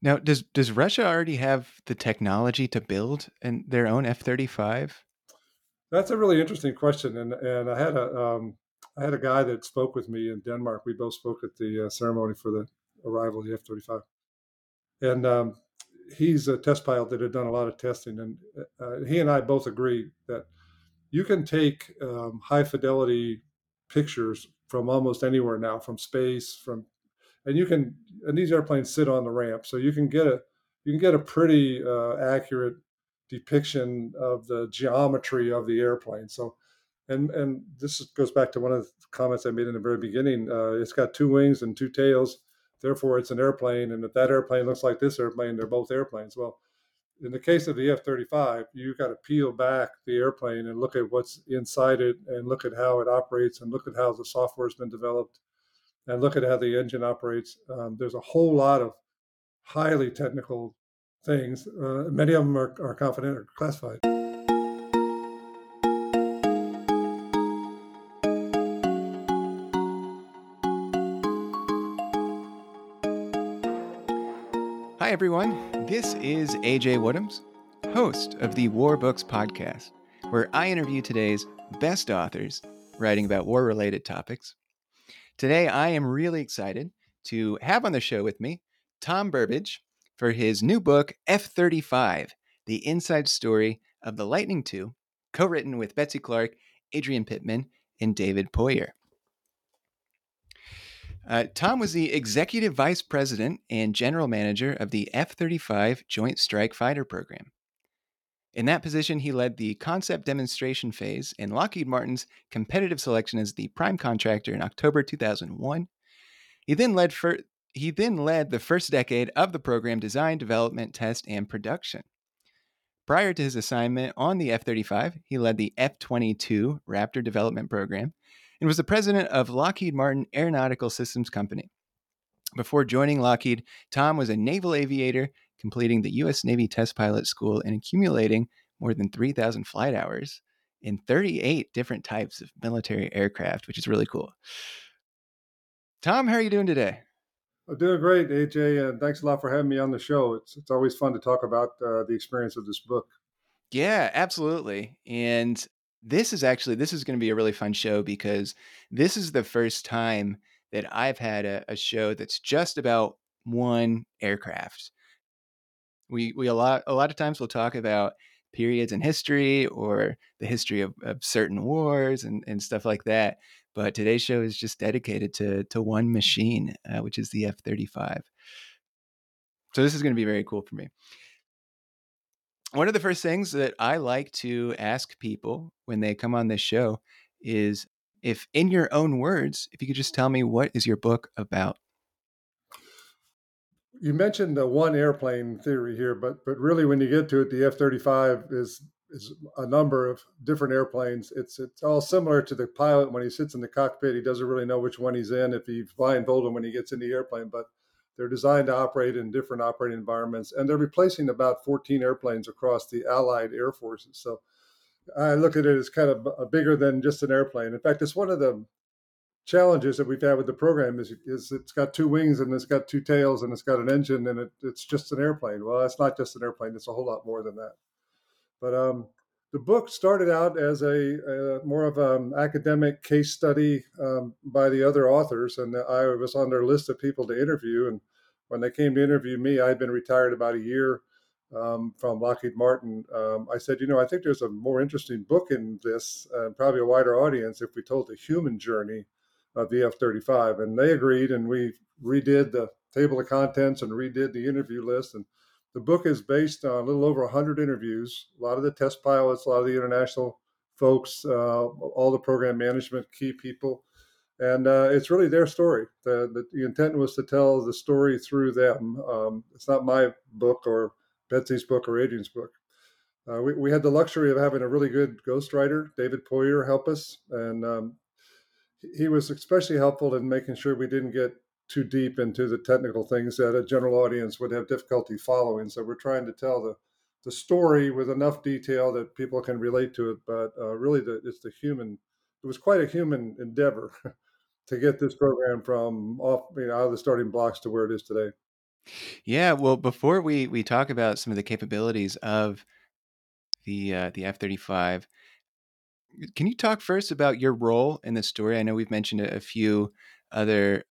Now, does does Russia already have the technology to build an, their own F thirty five? That's a really interesting question, and and I had a um, I had a guy that spoke with me in Denmark. We both spoke at the uh, ceremony for the arrival of the F thirty five, and um, he's a test pilot that had done a lot of testing, and uh, he and I both agree that you can take um, high fidelity pictures from almost anywhere now, from space, from and you can and these airplanes sit on the ramp, so you can get a you can get a pretty uh, accurate depiction of the geometry of the airplane. So, and and this goes back to one of the comments I made in the very beginning. Uh, it's got two wings and two tails, therefore it's an airplane. And if that airplane looks like this airplane, they're both airplanes. Well, in the case of the F-35, you've got to peel back the airplane and look at what's inside it, and look at how it operates, and look at how the software has been developed, and look at how the engine operates. Um, there's a whole lot of highly technical things. Uh, many of them are, are confident or classified. Hi, everyone. This is AJ Woodhams, host of the War Books Podcast, where I interview today's best authors writing about war related topics. Today, I am really excited to have on the show with me Tom Burbage for his new book, F 35 The Inside Story of the Lightning II, co written with Betsy Clark, Adrian Pitman, and David Poyer. Uh, Tom was the executive vice president and general manager of the F 35 Joint Strike Fighter program. In that position, he led the concept demonstration phase in Lockheed Martin's competitive selection as the prime contractor in October 2001. He then led for, he then led the first decade of the program design, development, test, and production. Prior to his assignment on the F 35, he led the F 22 Raptor development program and was the president of Lockheed Martin Aeronautical Systems Company. Before joining Lockheed, Tom was a naval aviator, completing the U.S. Navy Test Pilot School and accumulating more than 3,000 flight hours in 38 different types of military aircraft, which is really cool. Tom, how are you doing today? I'm doing great, AJ, and thanks a lot for having me on the show. It's it's always fun to talk about uh, the experience of this book. Yeah, absolutely. And this is actually this is going to be a really fun show because this is the first time that I've had a, a show that's just about one aircraft. We we a lot a lot of times we'll talk about periods in history or the history of, of certain wars and, and stuff like that. But today's show is just dedicated to to one machine, uh, which is the F thirty five. So this is going to be very cool for me. One of the first things that I like to ask people when they come on this show is if, in your own words, if you could just tell me what is your book about? You mentioned the one airplane theory here, but but really, when you get to it, the F thirty five is is a number of different airplanes. It's it's all similar to the pilot when he sits in the cockpit. He doesn't really know which one he's in if he's blindfolded when he gets in the airplane. But they're designed to operate in different operating environments, and they're replacing about 14 airplanes across the Allied air forces. So I look at it as kind of bigger than just an airplane. In fact, it's one of the challenges that we've had with the program is, is it's got two wings and it's got two tails and it's got an engine and it, it's just an airplane. Well, it's not just an airplane; it's a whole lot more than that. But um, the book started out as a, a more of an academic case study um, by the other authors, and I was on their list of people to interview. And when they came to interview me, I had been retired about a year um, from Lockheed Martin. Um, I said, you know, I think there's a more interesting book in this, uh, probably a wider audience, if we told the human journey of the F-35. And they agreed, and we redid the table of contents and redid the interview list and the book is based on a little over 100 interviews, a lot of the test pilots, a lot of the international folks, uh, all the program management key people. And uh, it's really their story. The, the, the, intent was to tell the story through them. Um, it's not my book or Betsy's book or Adrian's book. Uh, we, we had the luxury of having a really good ghostwriter, David Poyer, help us. And um, he was especially helpful in making sure we didn't get too deep into the technical things that a general audience would have difficulty following. So we're trying to tell the the story with enough detail that people can relate to it. But uh, really, the, it's the human. It was quite a human endeavor to get this program from off you know, out of the starting blocks to where it is today. Yeah, well, before we we talk about some of the capabilities of the uh, the F thirty five, can you talk first about your role in the story? I know we've mentioned a, a few other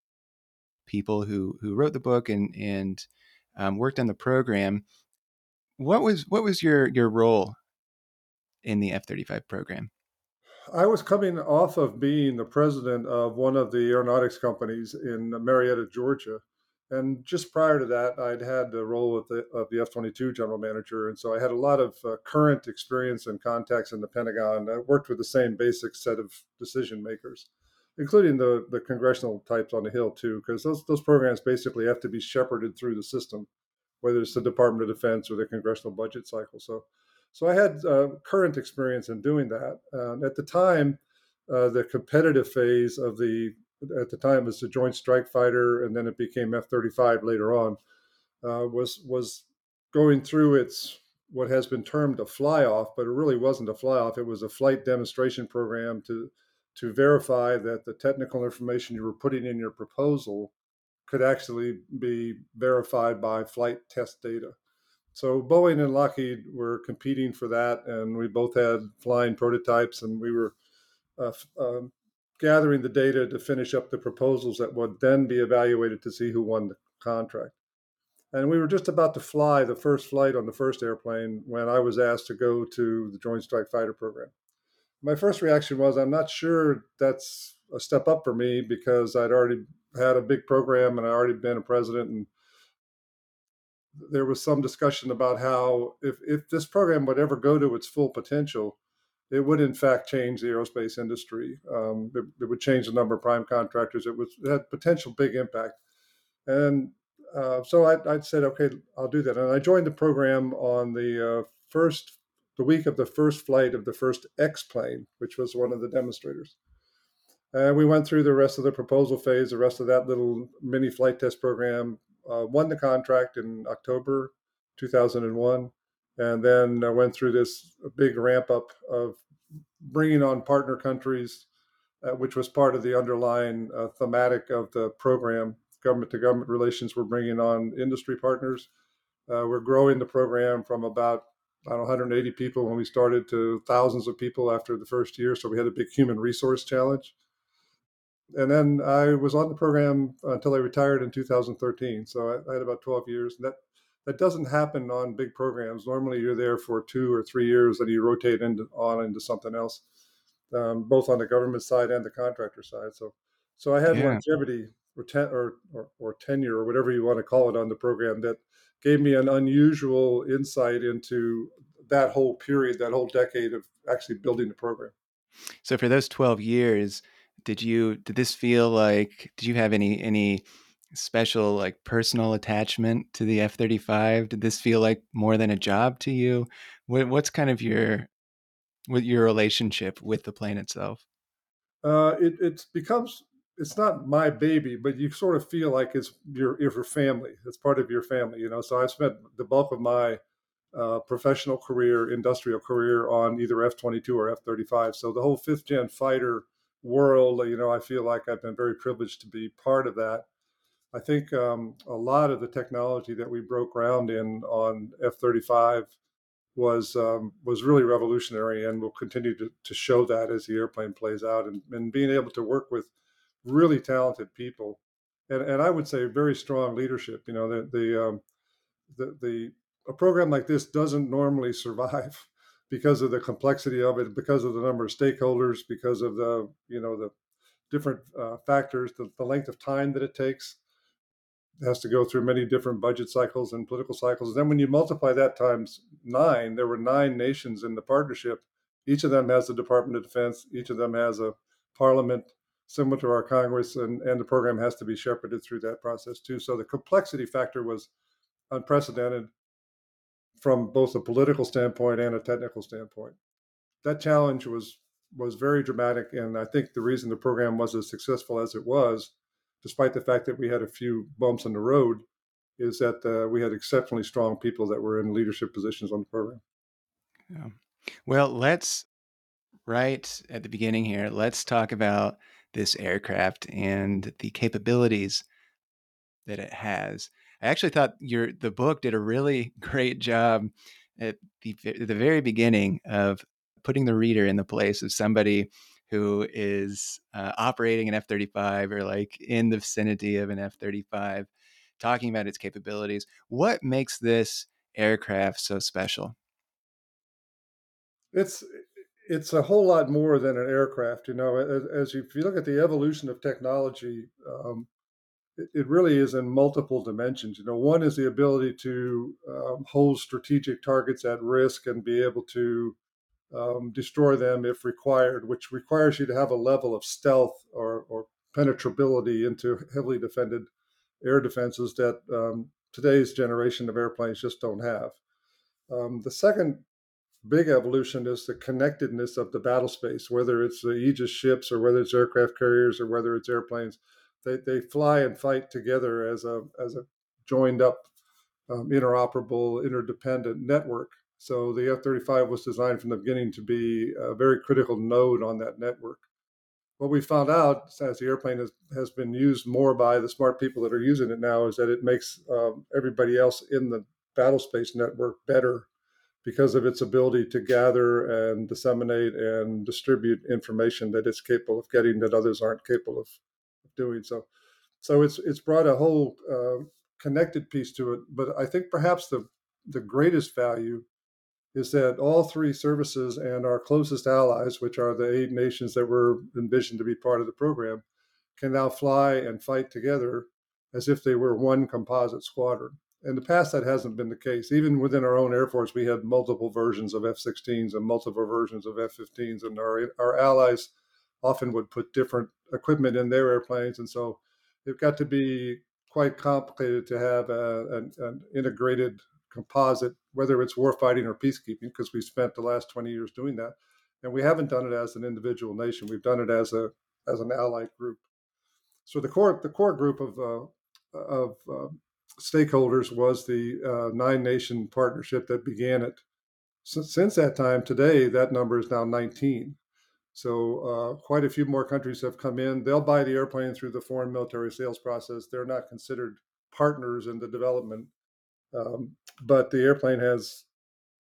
people who who wrote the book and and um, worked on the program. What was what was your your role in the F thirty five program? I was coming off of being the president of one of the aeronautics companies in Marietta, Georgia. And just prior to that, I'd had the role of the, of the F 22 general manager. And so I had a lot of uh, current experience and contacts in the Pentagon. I worked with the same basic set of decision makers, including the, the congressional types on the Hill, too, because those, those programs basically have to be shepherded through the system, whether it's the Department of Defense or the congressional budget cycle. So so I had uh, current experience in doing that. Um, at the time, uh, the competitive phase of the at the time was the Joint Strike Fighter, and then it became F-35 later on. Uh, was was going through its what has been termed a fly off, but it really wasn't a fly off. It was a flight demonstration program to to verify that the technical information you were putting in your proposal could actually be verified by flight test data. So Boeing and Lockheed were competing for that, and we both had flying prototypes, and we were uh, um, gathering the data to finish up the proposals that would then be evaluated to see who won the contract. And we were just about to fly the first flight on the first airplane when I was asked to go to the Joint Strike Fighter program. My first reaction was, I'm not sure that's a step up for me because I'd already had a big program and I'd already been a president and there was some discussion about how if, if this program would ever go to its full potential, it would in fact change the aerospace industry. Um, it, it, would change the number of prime contractors. It, was, it had potential big impact. And uh, so I, I, said, okay, I'll do that. And I joined the program on the uh, first, the week of the first flight of the first X plane, which was one of the demonstrators. And we went through the rest of the proposal phase, the rest of that little mini flight test program, uh, won the contract in October 2001, and then I went through this big ramp up of bringing on partner countries, uh, which was part of the underlying uh, thematic of the program. Government to government relations, we're bringing on industry partners. Uh, we're growing the program from about I don't know, 180 people when we started to thousands of people after the first year. So we had a big human resource challenge and then I was on the program until I retired in 2013. So I, I had about 12 years. That that doesn't happen on big programs. Normally, you're there for two or three years, and you rotate into, on into something else, um, both on the government side and the contractor side. So, so I had yeah. longevity or, ten, or, or, or tenure or whatever you want to call it on the program that gave me an unusual insight into that whole period, that whole decade of actually building the program. So, for those 12 years, did you did this feel like did you have any any special like personal attachment to the F-35? Did this feel like more than a job to you? What, what's kind of your with your relationship with the plane itself? Uh, it it becomes it's not my baby, but you sort of feel like it's your your family. It's part of your family, you know. So I've spent the bulk of my uh, professional career, industrial career on either F twenty two or F thirty five. So the whole fifth gen fighter world, you know, I feel like I've been very privileged to be part of that. I think um, a lot of the technology that we broke ground in on F-35 was um, was really revolutionary, and will continue to, to show that as the airplane plays out, and, and being able to work with really talented people, and, and I would say very strong leadership. You know, the the um, the, the a program like this doesn't normally survive because of the complexity of it, because of the number of stakeholders, because of the you know the different uh, factors, the, the length of time that it takes. Has to go through many different budget cycles and political cycles. Then when you multiply that times nine, there were nine nations in the partnership. Each of them has a Department of Defense. Each of them has a parliament similar to our Congress, and, and the program has to be shepherded through that process too. So the complexity factor was unprecedented from both a political standpoint and a technical standpoint. That challenge was was very dramatic, and I think the reason the program was as successful as it was, despite the fact that we had a few bumps in the road, is that uh, we had exceptionally strong people that were in leadership positions on the program. Yeah. Well, let's right at the beginning here. Let's talk about this aircraft and the capabilities that it has. I actually thought your the book did a really great job at the, the very beginning of putting the reader in the place of somebody who is uh, operating an F 35 or like in the vicinity of an F 35, talking about its capabilities. What makes this aircraft so special? It's it's a whole lot more than an aircraft. You know, as, you, if you look at the evolution of technology, um, it, it, really is in multiple dimensions. You know, one is the ability to um, hold strategic targets at risk and be able to um, destroy them if required, which requires you to have a level of stealth or, or penetrability into heavily defended air defenses that um, today's generation of airplanes just don't have. Um, the second big evolution is the connectedness of the battle space, whether it's the Aegis ships or whether it's aircraft carriers or whether it's airplanes. They, they fly and fight together as a as a joined up, um, interoperable, interdependent network. So the F-35 was designed from the beginning to be a very critical node on that network. What we found out as the airplane has, has been used more by the smart people that are using it now is that it makes um, everybody else in the battle space network better because of its ability to gather and disseminate and distribute information that it's capable of getting that others aren't capable of doing. So, so it's it's brought a whole uh, connected piece to it. But I think perhaps the the greatest value is that all three services and our closest allies, which are the eight nations that were envisioned to be part of the program, can now fly and fight together as if they were one composite squadron. In the past that hasn't been the case. Even within our own air force we had multiple versions of f-16s and multiple versions of f-15s and our, our allies often would put different equipment in their airplanes and so it got to be quite complicated to have a, an, an integrated composite whether it's warfighting or peacekeeping because we've spent the last 20 years doing that and we haven't done it as an individual nation we've done it as a as an allied group so the core the core group of uh, of uh, stakeholders was the uh, nine nation partnership that began it. Since, that time, today, that number is now 19. So uh, quite a few more countries have come in. They'll buy the airplane through the foreign military sales process. They're not considered partners in the development, um, but the airplane has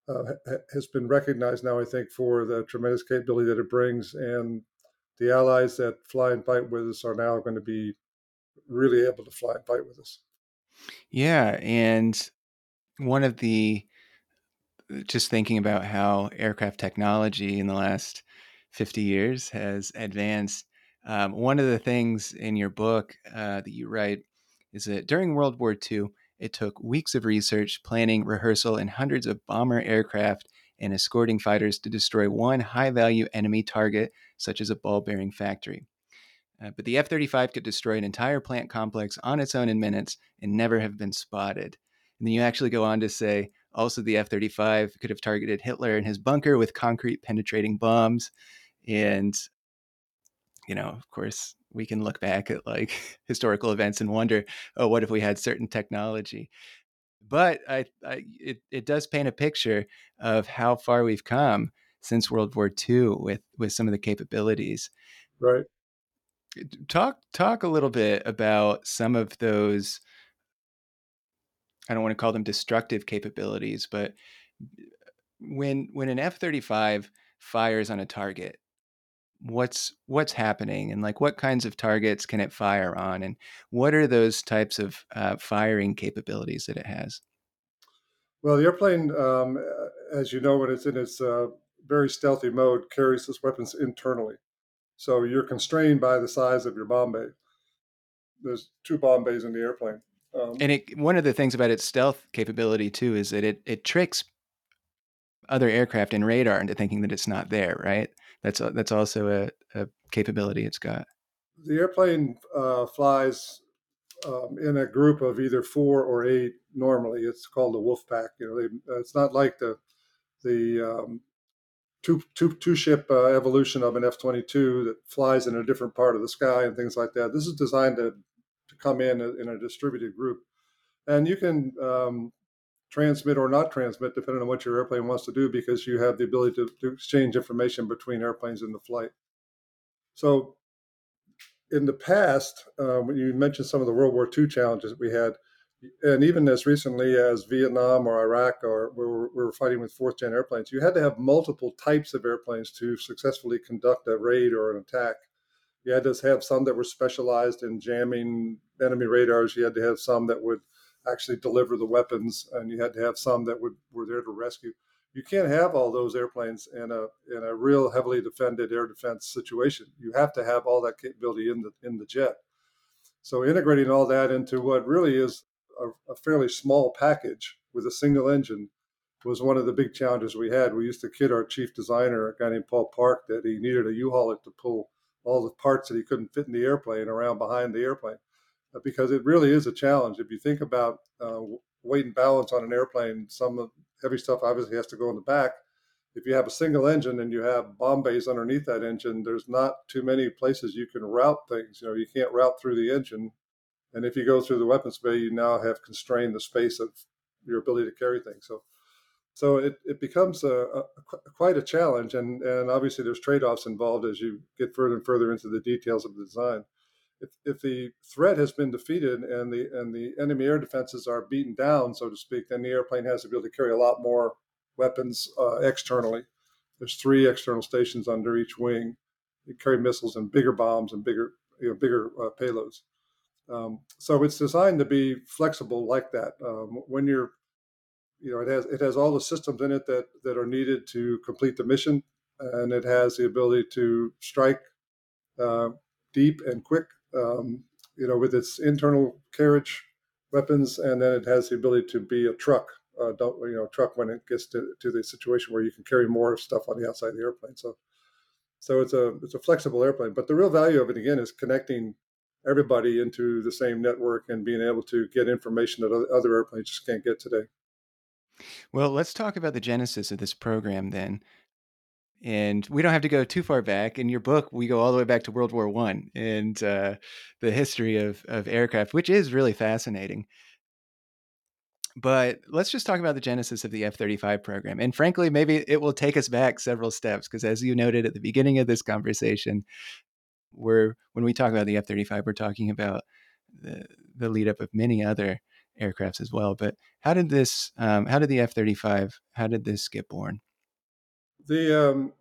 uh, has been recognized now. I think for the tremendous capability that it brings, and the allies that fly and fight with us are now going to be really able to fly and fight with us. Yeah, and one of the just thinking about how aircraft technology in the last 50 years has advanced. Um, one of the things in your book uh, that you write is that during World War II, it took weeks of research, planning, rehearsal, and hundreds of bomber aircraft and escorting fighters to destroy one high value enemy target, such as a ball bearing factory. Uh, but the F 35 could destroy an entire plant complex on its own in minutes and never have been spotted. And then you actually go on to say also the F 35 could have targeted Hitler in his bunker with concrete penetrating bombs. And, you know, of course, we can look back at like historical events and wonder, oh, what if we had certain technology? But I, I it, it does paint a picture of how far we've come since World War II with with some of the capabilities. Right eh, talk talk a little bit about some of those I don't want to call them destructive capabilities, but eh, when when an F-35 fires on a target, what's what's happening and like what kinds of targets can it fire on and what are those types of uh, firing capabilities that it has? Well, the airplane, um, as you know, when it's in its uh, very stealthy mode, carries its weapons internally. So you're constrained by the size of your bomb bay. There's two bomb bays in the airplane. Um, and it, one of the things about its stealth capability too is that it, it tricks other aircraft and radar into thinking that it's not there, right? That's that's also a, a capability it's got. The airplane uh, flies um, in a group of either four or eight. Normally, it's called a wolf pack. You know, they, it's not like the the um, two, two, two ship uh, evolution of an F 22 that flies in a different part of the sky and things like that. This is designed to, to come in a, in a distributed group. And you can um, transmit or not transmit depending on what your airplane wants to do because you have the ability to, to exchange information between airplanes in the flight. So, in the past, uh, when you mentioned some of the World War II challenges that we had, and even as recently as Vietnam or Iraq, or where we were fighting with fourth gen airplanes, you had to have multiple types of airplanes to successfully conduct a raid or an attack. You had to have some that were specialized in jamming enemy radars. You had to have some that would actually deliver the weapons, and you had to have some that would were there to rescue. You can't have all those airplanes in a in a real heavily defended air defense situation. You have to have all that capability in the in the jet. So integrating all that into what really is a, a fairly small package with a single engine was one of the big challenges we had. We used to kid our chief designer, a guy named Paul Park, that he needed a U-Haul to pull all the parts that he couldn't fit in the airplane around behind the airplane, because it really is a challenge. If you think about uh, weight and balance on an airplane, some heavy stuff obviously has to go in the back. If you have a single engine and you have bomb bays underneath that engine, there's not too many places you can route things. You know, you can't route through the engine and if you go through the weapons bay, you now have constrained the space of your ability to carry things. So, so it, it becomes a, a, quite a challenge, and and obviously there's trade-offs involved as you get further and further into the details of the design. If, if the threat has been defeated and the and the enemy air defenses are beaten down, so to speak, then the airplane has to be able to carry a lot more weapons uh, externally. There's three external stations under each wing. You carry missiles and bigger bombs and bigger you know bigger uh, payloads. Um, so it's designed to be flexible like that. Um, when you're, you know, it has it has all the systems in it that that are needed to complete the mission, and it has the ability to strike uh, deep and quick. Um, you know, with its internal carriage weapons, and then it has the ability to be a truck. Uh, you know, truck when it gets to, to the situation where you can carry more stuff on the outside of the airplane. So, so it's a it's a flexible airplane. But the real value of it again is connecting everybody into the same network and being able to get information that other airplanes just can't get today. Well, let's talk about the genesis of this program then. And we don't have to go too far back. In your book, we go all the way back to World War One and uh, the history of, of aircraft, which is really fascinating. But let's just talk about the genesis of the F 35 program. And frankly, maybe it will take us back several steps because, as you noted at the beginning of this conversation, we're when we talk about the F thirty five, we're talking about the the lead up of many other aircrafts as well. But how did this? Um, how did the F thirty five? How did this get born? The um,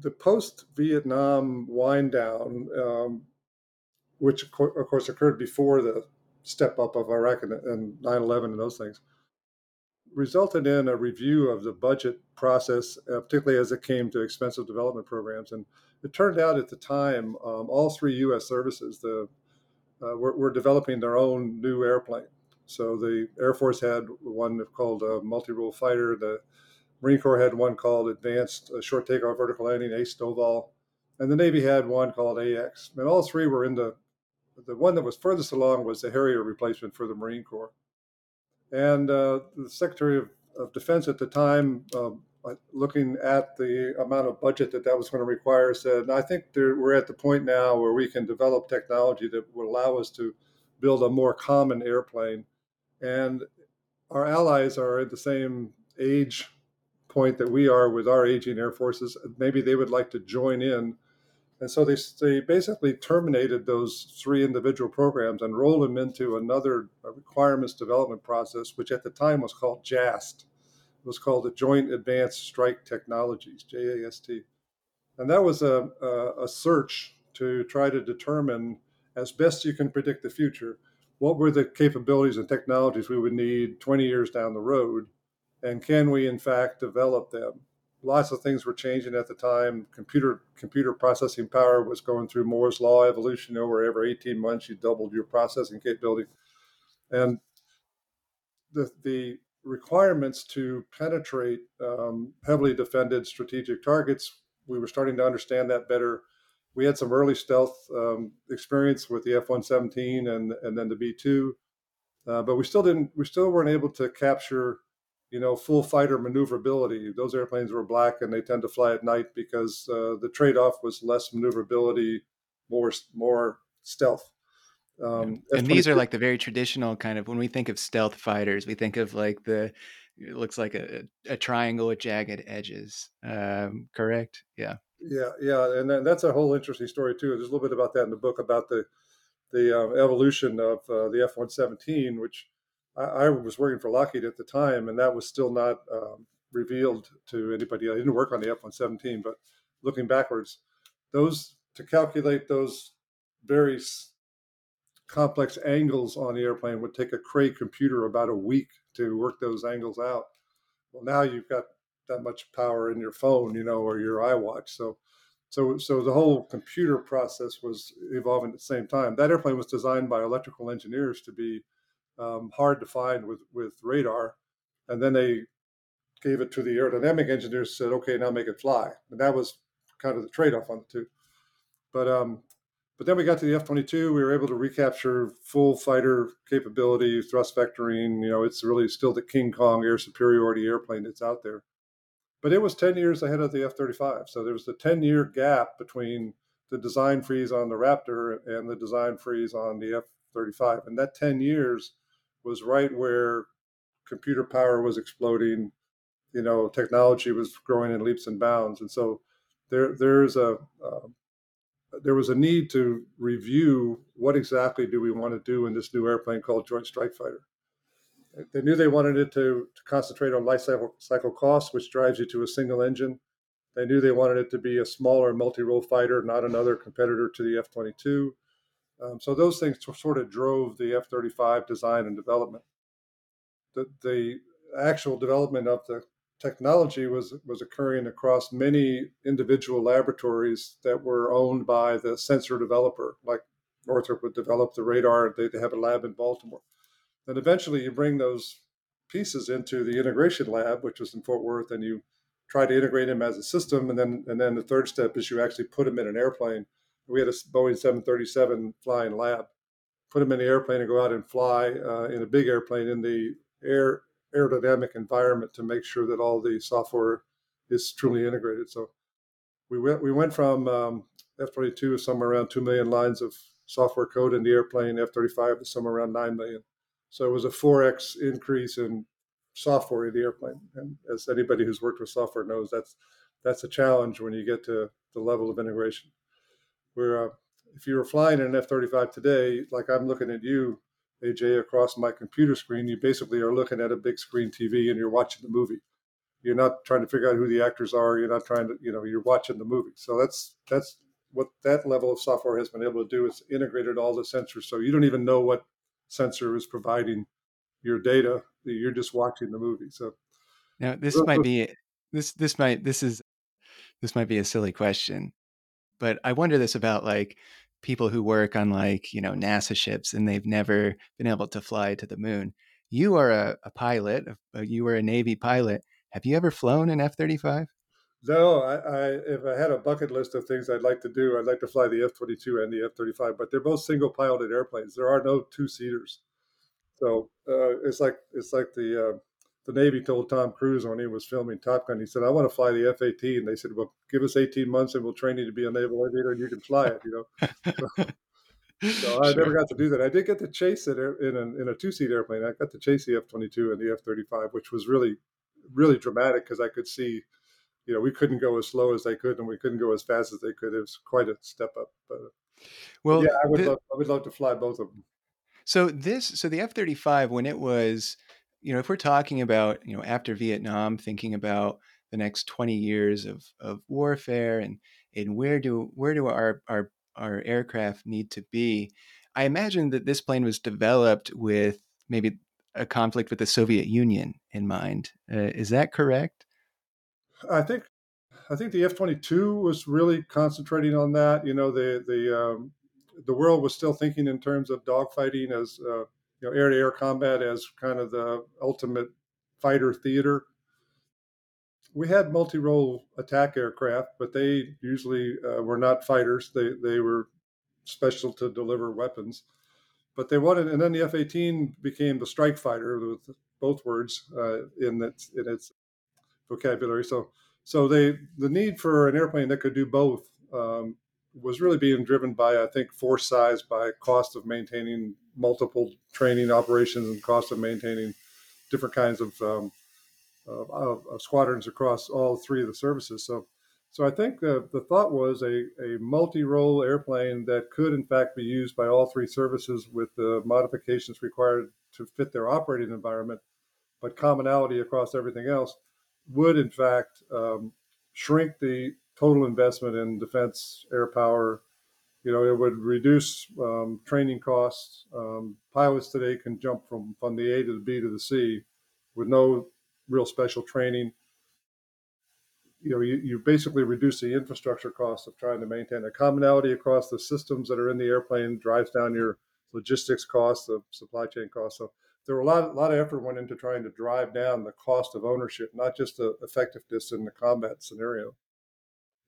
the post Vietnam wind down, um, which of course occurred before the step up of Iraq and, and 9/11 and those things, resulted in a review of the budget process, uh, particularly as it came to expensive development programs. And it turned out at the time, um, all three U.S. services the, uh, were, were, developing their own new airplane. So the Air Force had one called a multi-role fighter. The Marine Corps had one called Advanced uh, Short Takeoff Vertical Landing, A STOVL, and the Navy had one called AX. And all three were in the the one that was furthest along was the Harrier replacement for the Marine Corps. And uh, the Secretary of, of, Defense at the time um, looking at the amount of budget that that was going to require, said, I think there, we're at the point now where we can develop technology that would allow us to build a more common airplane. And our allies are at the same age point that we are with our aging air forces. Maybe they would like to join in. And so they, they basically terminated those three individual programs and rolled them into another uh, requirements development process, which at the time was called JAST It was called the Joint Advanced Strike Technologies, JAST. And that was a, a, a search to try to determine, as best you can predict the future, what were the capabilities and technologies we would need 20 years down the road, and can we in fact develop them? Lots of things were changing at the time. Computer computer processing power was going through Moore's law evolution. Know, where every 18 months you doubled your processing capability, and the the requirements to penetrate um, heavily defended strategic targets. We were starting to understand that better. We had some early stealth um, experience with the F-117 and and then the B-2, uh, but we still didn't. We still weren't able to capture, you know, full fighter maneuverability. Those airplanes were black and they tend to fly at night because uh, the trade-off was less maneuverability, more more stealth. Um, and these are like the very traditional kind of when we think of stealth fighters, we think of like the it looks like a, a triangle with jagged edges. Um, correct? Yeah. Yeah, yeah, and that's a whole interesting story too. There's a little bit about that in the book about the the uh, evolution of uh, the F-117, which I, I, was working for Lockheed at the time, and that was still not um, revealed to anybody. I didn't work on the F 117, but looking backwards, those to calculate those very complex angles on the airplane would take a Cray computer about a week to work those angles out. Well, now you've got that much power in your phone, you know, or your iWatch. So, so, so the whole computer process was evolving at the same time. That airplane was designed by electrical engineers to be um, hard to find with with radar, and then they gave it to the aerodynamic engineers. Said, "Okay, now make it fly." And that was kind of the trade-off on the two. But um, but then we got to the F-22. We were able to recapture full fighter capability, thrust vectoring. You know, it's really still the King Kong air superiority airplane that's out there. But it was 10 years ahead of the F-35. So there was a 10-year gap between the design freeze on the Raptor and the design freeze on the F-35. And that 10 years was right where computer power was exploding. You know, technology was growing in leaps and bounds. And so there, there's a, uh, there was a need to review what exactly do we want to do in this new airplane called Joint Strike Fighter. They knew they wanted it to, to concentrate on life cycle, cycle costs, which drives you to a single engine. They knew they wanted it to be a smaller multi-role fighter, not another competitor to the F-22. Um, so those things sort of drove the F-35 design and development. The, the actual development of the technology was was occurring across many individual laboratories that were owned by the sensor developer. Like Northrop would develop the radar; they, they have a lab in Baltimore. Then eventually, you bring those pieces into the integration lab, which was in Fort Worth, and you try to integrate them as a system. And then and then the third step is you actually put them in an airplane. We had a Boeing 737 flying lab. Put them in the airplane and go out and fly uh, in a big airplane in the air aerodynamic environment to make sure that all the software is truly integrated. So we went we went from um, F-22 somewhere around two million lines of software code in the airplane, F-35 to somewhere around nine million. So it was a 4x increase in software in the airplane. And as anybody who's worked with software knows, that's that's a challenge when you get to the level of integration. Where uh, if you were flying in an F-35 today, like I'm looking at you, AJ, across my computer screen, you basically are looking at a big screen TV and you're watching the movie. You're not trying to figure out who the actors are. You're not trying to, you know, you're watching the movie. So that's that's what that level of software has been able to do. It's integrated all the sensors, so you don't even know what sensor is providing your data. You're just watching the movie. So now this might be this this might this is this might be a silly question, but I wonder this about like people who work on like you know NASA ships and they've never been able to fly to the moon. You are a, a pilot. You were a Navy pilot. Have you ever flown an F thirty five? No, I, I, if I had a bucket list of things I'd like to do, I'd like to fly the F twenty two and the F thirty five. But they're both single piloted airplanes. There are no two seaters, so uh, it's like it's like the uh, the Navy told Tom Cruise when he was filming Top Gun. He said, "I want to fly the F eighteen." They said, "Well, give us eighteen months and we'll train you to be a naval aviator and you can fly it." You know. So, so I sure. never got to do that. I did get to chase it in a, in a two seat airplane. I got to chase the F twenty two and the F thirty five, which was really really dramatic because I could see you know, we couldn't go as slow as they could, and we couldn't go as fast as they could. It was quite a step up. But uh, well, yeah, I would, the, love, I would love to fly both of them. So this, so the F thirty five, when it was, you know, if we're talking about, you know, after Vietnam, thinking about the next twenty years of of warfare, and and where do where do our our our aircraft need to be? I imagine that this plane was developed with maybe a conflict with the Soviet Union in mind. Uh, is that correct? I think I think the F twenty two was really concentrating on that. You know, the the um, the world was still thinking in terms of dogfighting as uh, you know air to air combat as kind of the ultimate fighter theater. We had multi role attack aircraft, but they usually uh, were not fighters. They they were special to deliver weapons. But they wanted, and then the F eighteen became the strike fighter with both words uh, in its in its vocabulary. So, so they the need for an airplane that could do both um, was really being driven by, I think, force size, by cost of maintaining multiple training operations, and cost of maintaining different kinds of, um, of, of, squadrons across all three of the services. So, So I think the, the thought was a, a multi-role airplane that could in fact be used by all three services with the modifications required to fit their operating environment, but commonality across everything else would in fact um, shrink the total investment in defense air power. You know, it would reduce um, training costs. Um, pilots today can jump from, from the A to the B to the C with no real special training you know, you, you basically reduce the infrastructure costs of trying to maintain a commonality across the systems that are in the airplane, drives down your logistics costs, the supply chain costs. So there were a lot, a lot of effort went into trying to drive down the cost of ownership, not just the effectiveness in the combat scenario.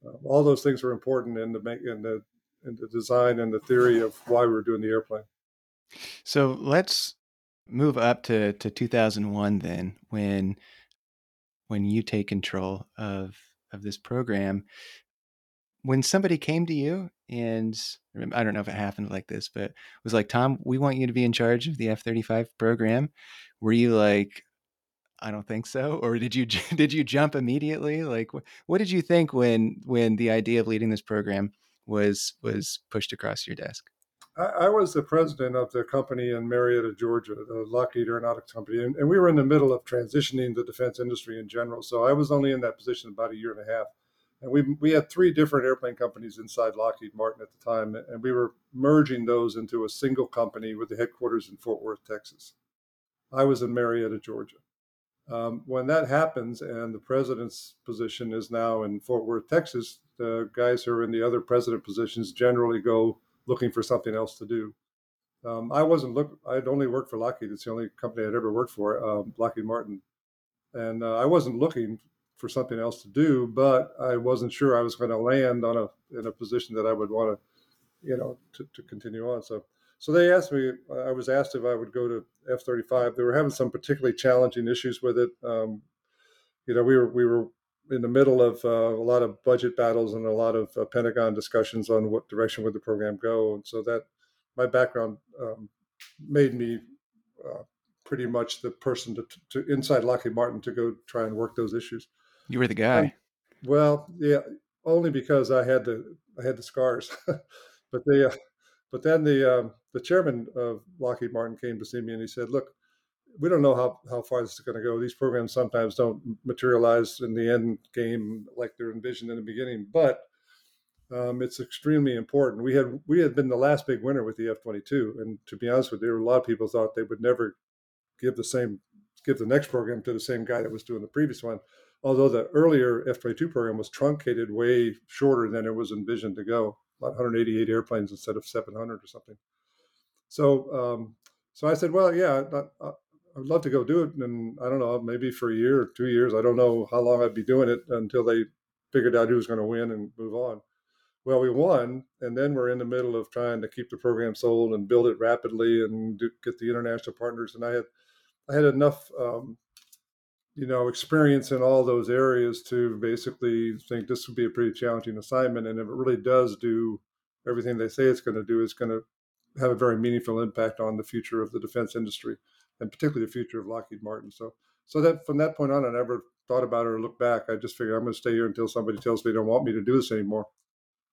Uh, all those things were important in the make in the in the design and the theory of why we were doing the airplane. So let's move up to to 2001 then, when when you take control of of this program when somebody came to you and I don't know if it happened like this, but was like, Tom, we want you to be in charge of the F 35 program. Were you like, I don't think so? Or did you, did you jump immediately? Like, what did you think when, when the idea of leading this program was, was pushed across your desk? I, I was the president of the company in Marietta, Georgia, the Lockheed Aeronautics Company, and, and we were in the middle of transitioning the defense industry in general. So I was only in that position about a year and a half. And we, we had three different airplane companies inside Lockheed Martin at the time, and we were merging those into a single company with the headquarters in Fort Worth, Texas. I was in Marietta, Georgia. Um, when that happens and the president's position is now in Fort Worth, Texas, the guys who are in the other president positions generally go looking for something else to do. Um, I wasn't look. I'd only worked for Lockheed. It's the only company I'd ever worked for, um, Lockheed Martin, and uh, I wasn't looking for something else to do. But I wasn't sure I was going to land on a in a position that I would want to, you know, to, to continue on. So, so they asked me. I was asked if I would go to F thirty five. They were having some particularly challenging issues with it. Um, you know, we were we were in the middle of uh, a lot of budget battles and a lot of uh, Pentagon discussions on what direction would the program go, and so that my background um, made me uh, pretty much the person to, to, inside Lockheed Martin to go try and work those issues. You were the guy. And, well, yeah, only because I had the I had the scars, but the uh, but then the um, the chairman of Lockheed Martin came to see me and he said, "Look, we don't know how, how far this is going to go. These programs sometimes don't materialize in the end game like they're envisioned in the beginning, but um, it's extremely important. We had we had been the last big winner with the F twenty two, and to be honest with you, a lot of people thought they would never give the same give the next program to the same guy that was doing the previous one. Although the earlier F twenty two program was truncated way shorter than it was envisioned to go, about 188 airplanes instead of 700 or something. So um, so I said, well, yeah, I'd love to go do it. And I don't know, maybe for a year or two years. I don't know how long I'd be doing it until they figured out who was going to win and move on. Well, we won, and then we're in the middle of trying to keep the program sold and build it rapidly and do, get the international partners. And I had, I had enough, um, you know, experience in all those areas to basically think this would be a pretty challenging assignment. And if it really does do everything they say it's going to do, it's going to have a very meaningful impact on the future of the defense industry and particularly the future of Lockheed Martin. So, so that from that point on, I never thought about it or looked back. I just figured I'm going to stay here until somebody tells me they don't want me to do this anymore.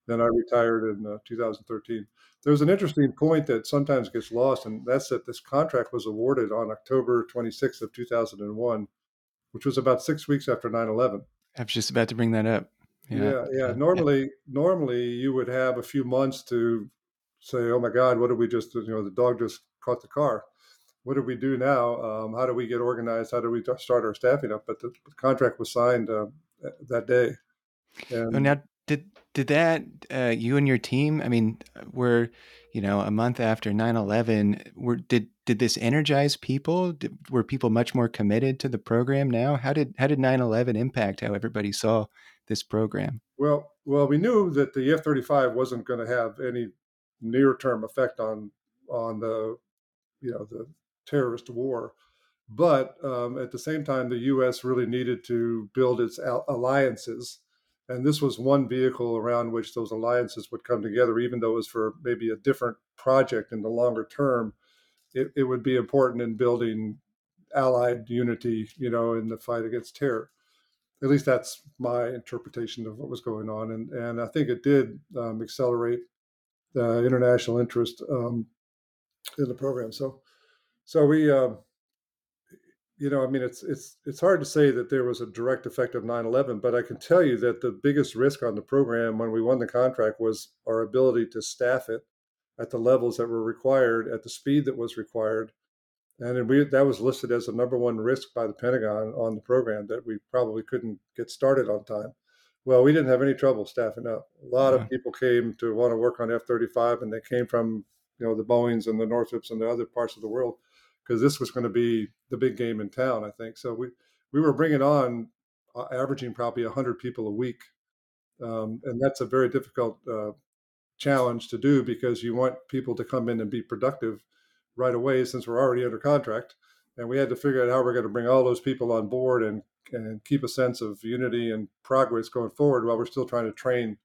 Then I retired in uh, 2013. There's an interesting point that sometimes gets lost, and that's that this contract was awarded on October 26th of 2001, which was about six weeks after 9/11. I was just about to bring that up. Yeah, yeah. yeah. Normally, yeah. normally you would have a few months to say, "Oh my God, what did we just? You know, the dog just caught the car." what do we do now? Um, how do we get organized? How do we start our staffing up? But the, the contract was signed uh, that day. And oh, now, did did that uh, you and your team? I mean, were you know a month after 9-11 were did did this energize people did, were people much more committed to the program now how did how did 9-11 impact how everybody saw this program well well we knew that the f-35 wasn't going to have any near term effect on on the you know the terrorist war. But um, at the same time, the U.S. really needed to build its alliances. And this was one vehicle around which those alliances would come together, even though it was for maybe a different project in the longer term. It, it would be important in building allied unity, you know, in the fight against terror. at least that's my interpretation of what was going on, and and I think it did um, accelerate the international interest um, in the program. So, so we, uh, you know, I mean, it's it's it's hard to say that there was a direct effect of 9/11, but I can tell you that the biggest risk on the program when we won the contract was our ability to staff it at the levels that were required, at the speed that was required, and we, that was listed as the number one risk by the Pentagon on the program that we probably couldn't get started on time. Well, we didn't have any trouble staffing up. A lot yeah. of people came to want to work on F 35, and they came from you know the Boeings and the Northrops and the other parts of the world because this was going to be the big game in town. I think so. We we were bringing on uh, averaging probably 100 people a week, um, and that's a very difficult uh, challenge to do because you want people to come in and be productive right away since we're already under contract. And we had to figure out how we're going to bring all those people on board and, and keep a sense of unity and progress going forward while we're still trying to train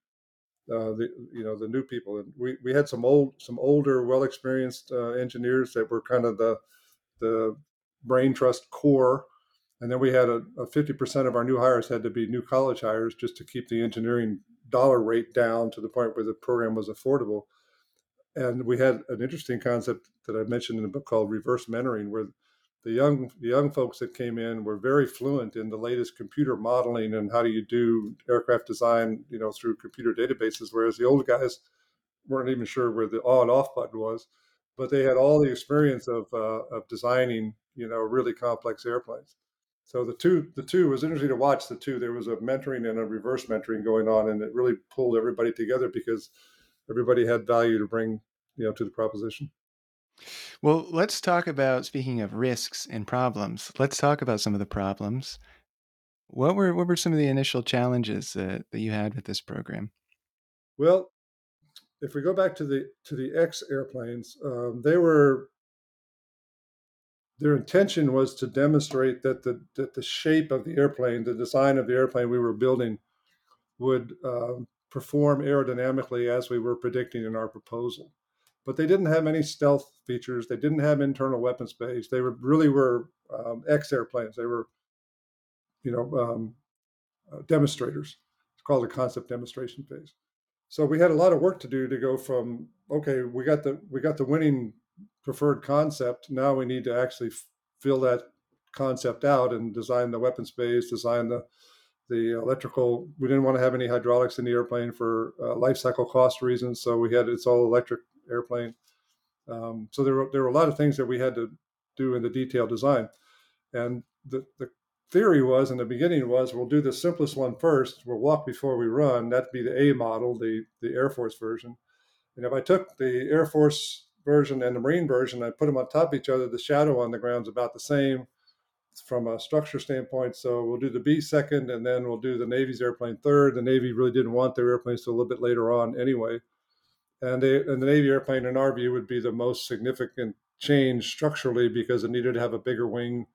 uh, the you know the new people. And we, we had some old some older, well experienced uh, engineers that were kind of the the brain trust core. And then we had a, a 50% of our new hires had to be new college hires just to keep the engineering dollar rate down to the point where the program was affordable and we had an interesting concept that I mentioned in the book called reverse mentoring, where the young the young folks that came in were very fluent in the latest computer modeling and how do you do aircraft design, you know, through computer databases, whereas the old guys weren't even sure where the on off button was, but they had all the experience of uh, of designing, you know, really complex airplanes. So the two the two was interesting to watch the two. There was a mentoring and a reverse mentoring going on, and it really pulled everybody together because everybody had value to bring you know to the proposition. Well, let's talk about speaking of risks and problems. Let's talk about some of the problems. What were what were some of the initial challenges uh, that you had with this program? Well, if we go back to the to the X airplanes, um, they were their intention was to demonstrate that the that the shape of the airplane, the design of the airplane we were building, would um, perform aerodynamically as we were predicting in our proposal. But they didn't have any stealth features. They didn't have internal weapon space. They were really were um, X airplanes. They were, you know, um, uh, demonstrators. It's called a concept demonstration phase. So we had a lot of work to do to go from okay, we got the we got the winning preferred concept. Now we need to actually f- fill that concept out and design the weapon space, design the the electrical we didn't want to have any hydraulics in the airplane for uh, life cycle cost reasons so we had it's all electric airplane um, so there were, there were a lot of things that we had to do in the detailed design and the, the theory was in the beginning was we'll do the simplest one first we'll walk before we run that'd be the a model the the air force version and if i took the air force version and the marine version i put them on top of each other the shadow on the ground is about the same from a structure standpoint. So we'll do the B second, and then we'll do the Navy's airplane third. The Navy really didn't want their airplanes till a little bit later on anyway. And, they, and the Navy airplane, in our view, would be the most significant change structurally because it needed to have a bigger wing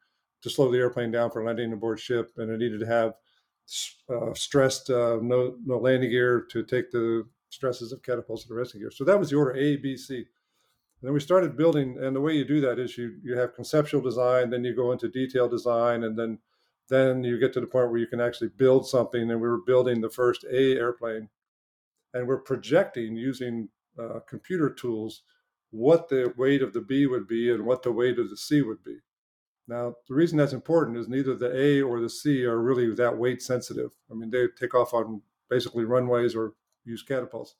to slow the airplane down for landing aboard ship, and it needed to have uh, stressed uh, no, no landing gear to take the stresses of catapults and the resting gear. So that was the order A, B, C. And then we started building, and the way you do that is you you have conceptual design, then you go into detailed design, and then then you get to the point where you can actually build something. And we were building the first A airplane, and we're projecting using uh, computer tools what the weight of the B would be and what the weight of the C would be. Now, the reason that's important is neither the A or the C are really that weight sensitive. I mean, they take off on basically runways or use catapults.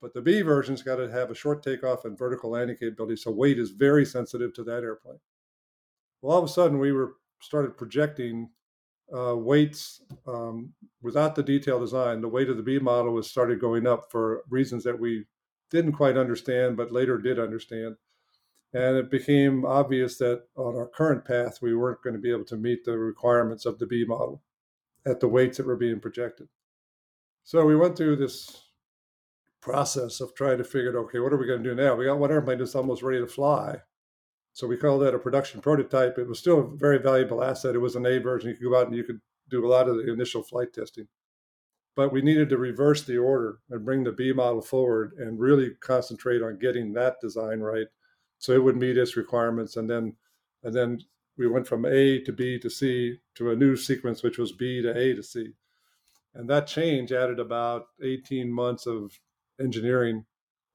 But the B version's got to have a short takeoff and vertical landing capability, so weight is very sensitive to that airplane. Well, all of a sudden, we were started projecting uh, weights um, without the detailed design. The weight of the B model was started going up for reasons that we didn't quite understand, but later did understand. And it became obvious that on our current path, we weren't going to be able to meet the requirements of the B model at the weights that were being projected. So we went through this process of trying to figure out, okay, what are we going to do now? We got one airplane that's almost ready to fly. So we call that a production prototype. It was still a very valuable asset. It was an A version. You could go out and you could do a lot of the initial flight testing. But we needed to reverse the order and bring the B model forward and really concentrate on getting that design right so it would meet its requirements. And then and then we went from A to B to C to a new sequence, which was B to A to C. And that change added about 18 months of engineering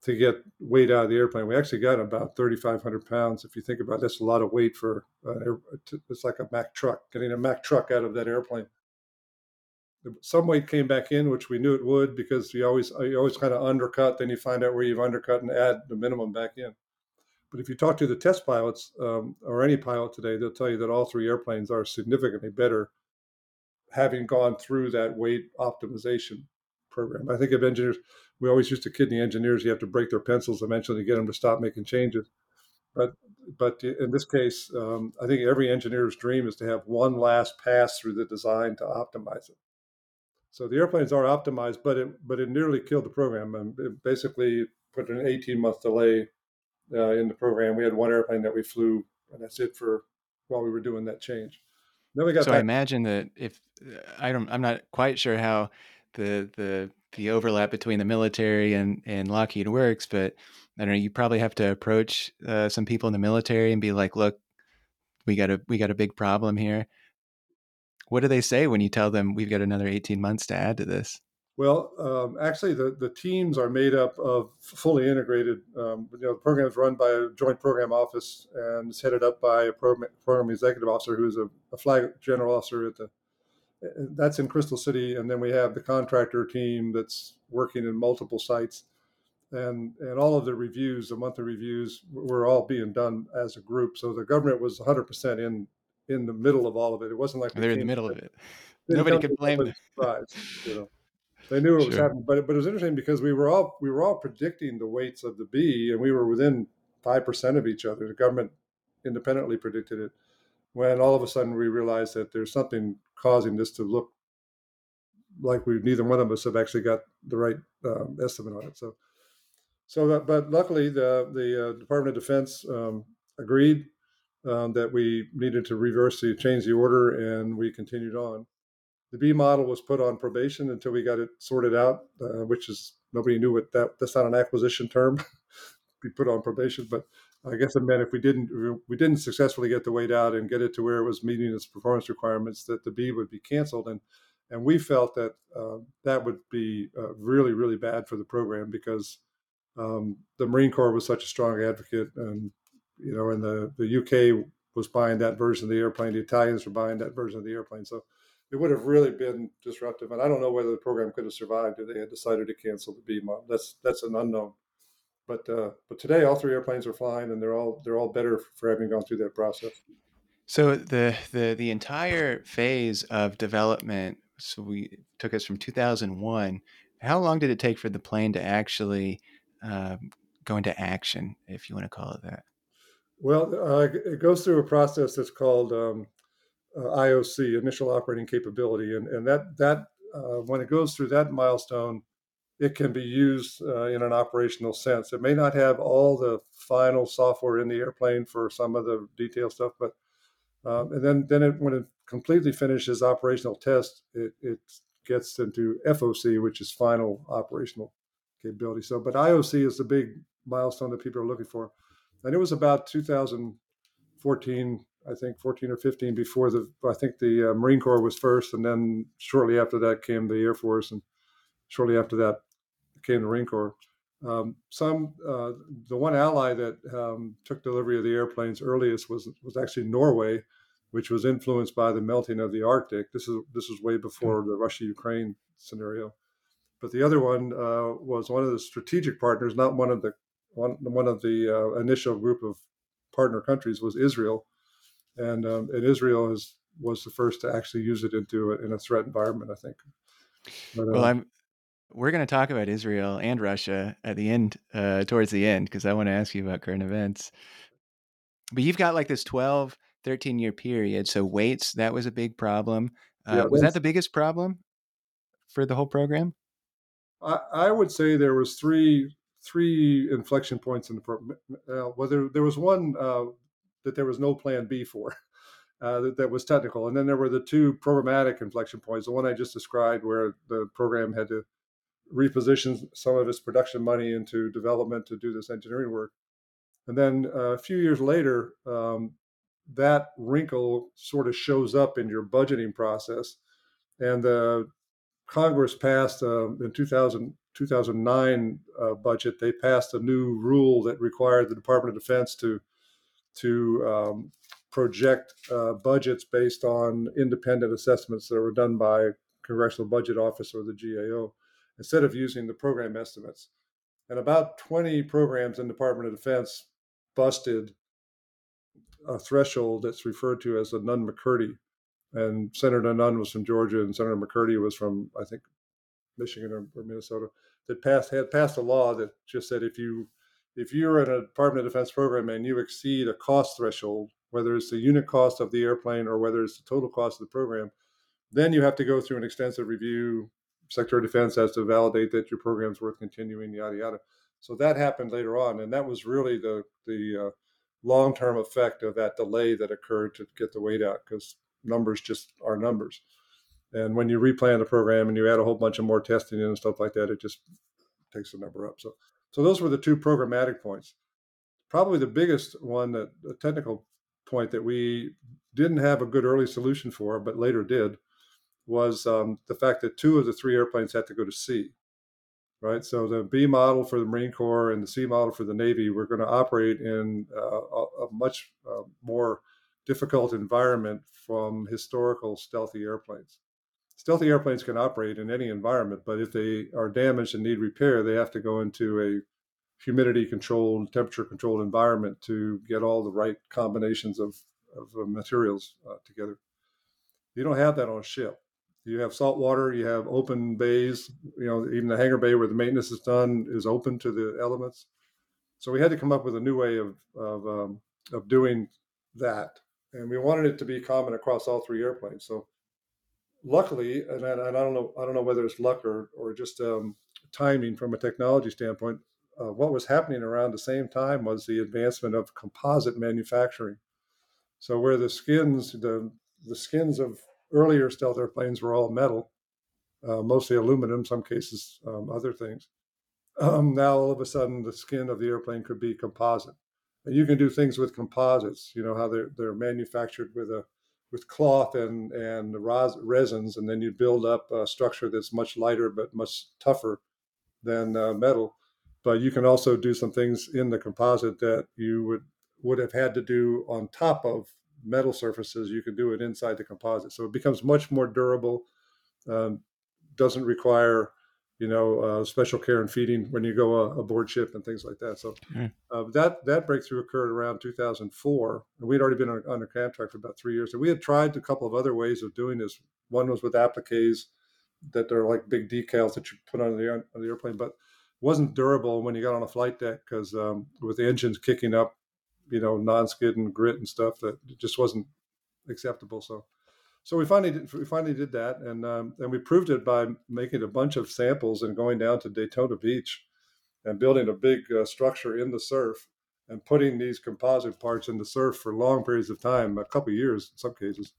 to get weight out of the airplane. We actually got about 3,500 pounds. If you think about it, that's a lot of weight for uh, it's like a Mack truck, getting a Mack truck out of that airplane. Some weight came back in, which we knew it would because you always you always kind of undercut, then you find out where you've undercut and add the minimum back in. But if you talk to the test pilots um, or any pilot today, they'll tell you that all three airplanes are significantly better having gone through that weight optimization program. I think of engineers, we always used to kid the engineers, you have to break their pencils eventually to get them to stop making changes. But but in this case, um, I think every engineer's dream is to have one last pass through the design to optimize it. So the airplanes are optimized, but it but it nearly killed the program and it basically put an 18 month delay uh, in the program. We had one airplane that we flew, and that's it for while we were doing that change. Then we got. So back- I imagine that if I don't, I'm not quite sure how the the the overlap between the military and and Lockheed works, but I don't know. You probably have to approach uh, some people in the military and be like, "Look, we got a we got a big problem here." What do they say when you tell them we've got another 18 months to add to this? Well, um, actually, the, the teams are made up of fully integrated. Um, you know, the program is run by a joint program office and it's headed up by a program, program executive officer who's a, a flag general officer at the. That's in Crystal City, and then we have the contractor team that's working in multiple sites, and and all of the reviews, the monthly reviews, were all being done as a group. So the government was 100 percent in in the middle of all of it. It wasn't like they're in the middle of it. Nobody could blame them. Surprise, you know. They knew what was happening, but but it was interesting because we were all we were all predicting the weights of the B, and we were within five percent of each other. The government independently predicted it. When all of a sudden we realized that there's something causing this to look like we neither one of us have actually got the right um, estimate on it. So, so that, but luckily the the uh, Department of Defense um, agreed um, that we needed to reverse the change the order, and we continued on the B model was put on probation until we got it sorted out, uh, which is nobody knew what that. That's not an acquisition term. be put on probation, but I guess it meant if we didn't we didn't successfully get the weight out and get it to where it was meeting its performance requirements, that the B would be canceled. And and we felt that uh, that would be uh, really really bad for the program because um, the Marine Corps was such a strong advocate, and you know, and the the UK was buying that version of the airplane, the Italians were buying that version of the airplane, so it would have really been disruptive. And I don't know whether the program could have survived if they had decided to cancel the B model. That's that's an unknown. But uh, but today all three airplanes are flying, and they're all they're all better for having gone through that process. So the the the entire phase of development. So we took us from 2001. How long did it take for the plane to actually um, go into action, if you want to call it that? Well, uh, it goes through a process that's called um, uh, IOC, initial operating capability, and and that that uh, when it goes through that milestone, it can be used uh, in an operational sense. It may not have all the final software in the airplane for some of the detailed stuff, but um, and then then it, when it completely finishes operational test, it, it gets into FOC, which is final operational capability. So, but IOC is the big milestone that people are looking for, and it was about 2014 I think 14 or 15 before the I think the uh, Marine Corps was first, and then shortly after that came the Air Force, and shortly after that came the Marine Corps. Um, some uh, the one ally that um, took delivery of the airplanes earliest was was actually Norway, which was influenced by the melting of the Arctic. This is this was way before the Russia Ukraine scenario, but the other one uh, was one of the strategic partners, not one of the one one of the uh, initial group of partner countries was Israel and um, and Israel is was the first to actually use it into a, in a threat environment. I think. But, well, um, I'm. We're going to talk about Israel and Russia at the end, uh, towards the end, because I want to ask you about current events. But you've got like this 12, 13 year period. So weights, that was a big problem. Uh, yeah, was that the biggest problem for the whole program? I, I would say there was three three inflection points in the program. Uh, whether there was one uh, that there was no plan B for. Uh, that, that, was technical. And then there were the two programmatic inflection points. The one I just described, where the program had to reposition some of its production money into development to do this engineering work. And then uh, a few years later, um, that wrinkle sort of shows up in your budgeting process. And the Congress passed uh, in 2000, 2009 uh, budget, they passed a new rule that required the Department of Defense to to um, project uh, budgets based on independent assessments that were done by Congressional Budget Office or the GAO instead of using the program estimates. And about 20 programs in Department of Defense busted a threshold that's referred to as the Nunn McCurdy. And Senator Nunn was from Georgia, and Senator McCurdy was from, I think, Michigan or, or Minnesota. That passed had passed a law that just said if you if you're in a Department of Defense program and you exceed a cost threshold, whether it's the unit cost of the airplane or whether it's the total cost of the program, then you have to go through an extensive review. Secretary of Defense has to validate that your program's worth continuing, yada yada. So that happened later on, and that was really the the uh, long term effect of that delay that occurred to get the weight out because numbers just are numbers. And when you replan the program and you add a whole bunch of more testing in and stuff like that, it just takes the number up. So, so those were the two programmatic points. Probably the biggest one, that a technical point that we didn't have a good early solution for, but later did, was um, the fact that two of the three airplanes had to go to sea right? So the B model for the Marine Corps and the C model for the Navy, we're going to operate in uh, a, a, much uh, more difficult environment from historical stealthy airplanes. Stealthy airplanes can operate in any environment, but if they are damaged and need repair, they have to go into a humidity controlled, temperature controlled environment to get all the right combinations of, of uh, materials uh, together. You don't have that on a ship you have salt water, you have open bays, you know, even the hangar bay where the maintenance is done is open to the elements. So we had to come up with a new way of of, um, of doing that, and we wanted it to be common across all three airplanes. So luckily, and I, and I don't know, I don't know whether it's luck or or just um, timing from a technology standpoint. Uh, what was happening around the same time was the advancement of composite manufacturing. So where the skins, the the skins of earlier stealth airplanes were all metal, uh, mostly aluminum, some cases um, other things. Um, now all of a sudden the skin of the airplane could be composite. And you can do things with composites. You know how they're they're manufactured with a with cloth and and ros- resins, and then you build up a structure that's much lighter but much tougher than uh, metal. But you can also do some things in the composite that you would would have had to do on top of metal surfaces, you can do it inside the composite. So it becomes much more durable. Um, doesn't require, you know, uh, special care and feeding when you go uh, aboard ship and things like that. So mm. uh, that that breakthrough occurred around 2004, and we'd already been on, under contract for about three years. And we had tried a couple of other ways of doing this. One was with appliques that are like big decals that you put on the on the airplane, but wasn't durable when you got on a flight deck because um, with the engines kicking up you know non-skid and grit and stuff that just wasn't acceptable. So, so we finally did, we finally did that, and um, and we proved it by making a bunch of samples and going down to Daytona Beach and building a big uh, structure in the surf and putting these composite parts in the surf for long periods of time, a couple years in some cases,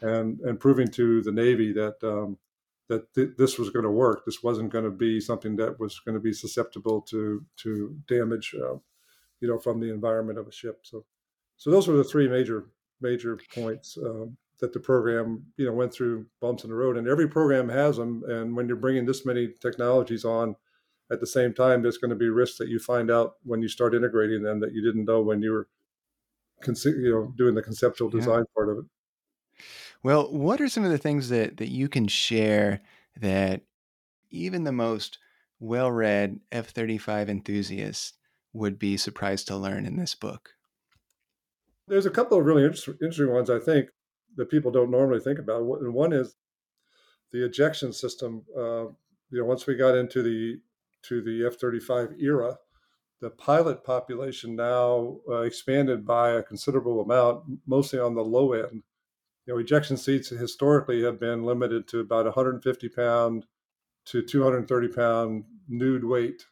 and and proving to the Navy that um, that th- this was going to work. This wasn't going to be something that was going to be susceptible to to damage uh, you know, from the environment of a ship. So, so those were the three major major points um, that the program, you know, went through bumps in the road. And every program has them. And when you're bringing this many technologies on at the same time, there's going to be risks that you find out when you start integrating them that you didn't know when you were, you know, doing the conceptual design yeah. part of it. Well, what are some of the things that that you can share that even the most well-read F-35 enthusiast would be surprised to learn in this book? There's a couple of really interesting ones, I think, that people don't normally think about. And one is the ejection system. Uh, you know, once we got into the to the F-35 era, the pilot population now uh, expanded by a considerable amount, mostly on the low end. You know, ejection seats historically have been limited to about 150 pound to 230 pound nude weight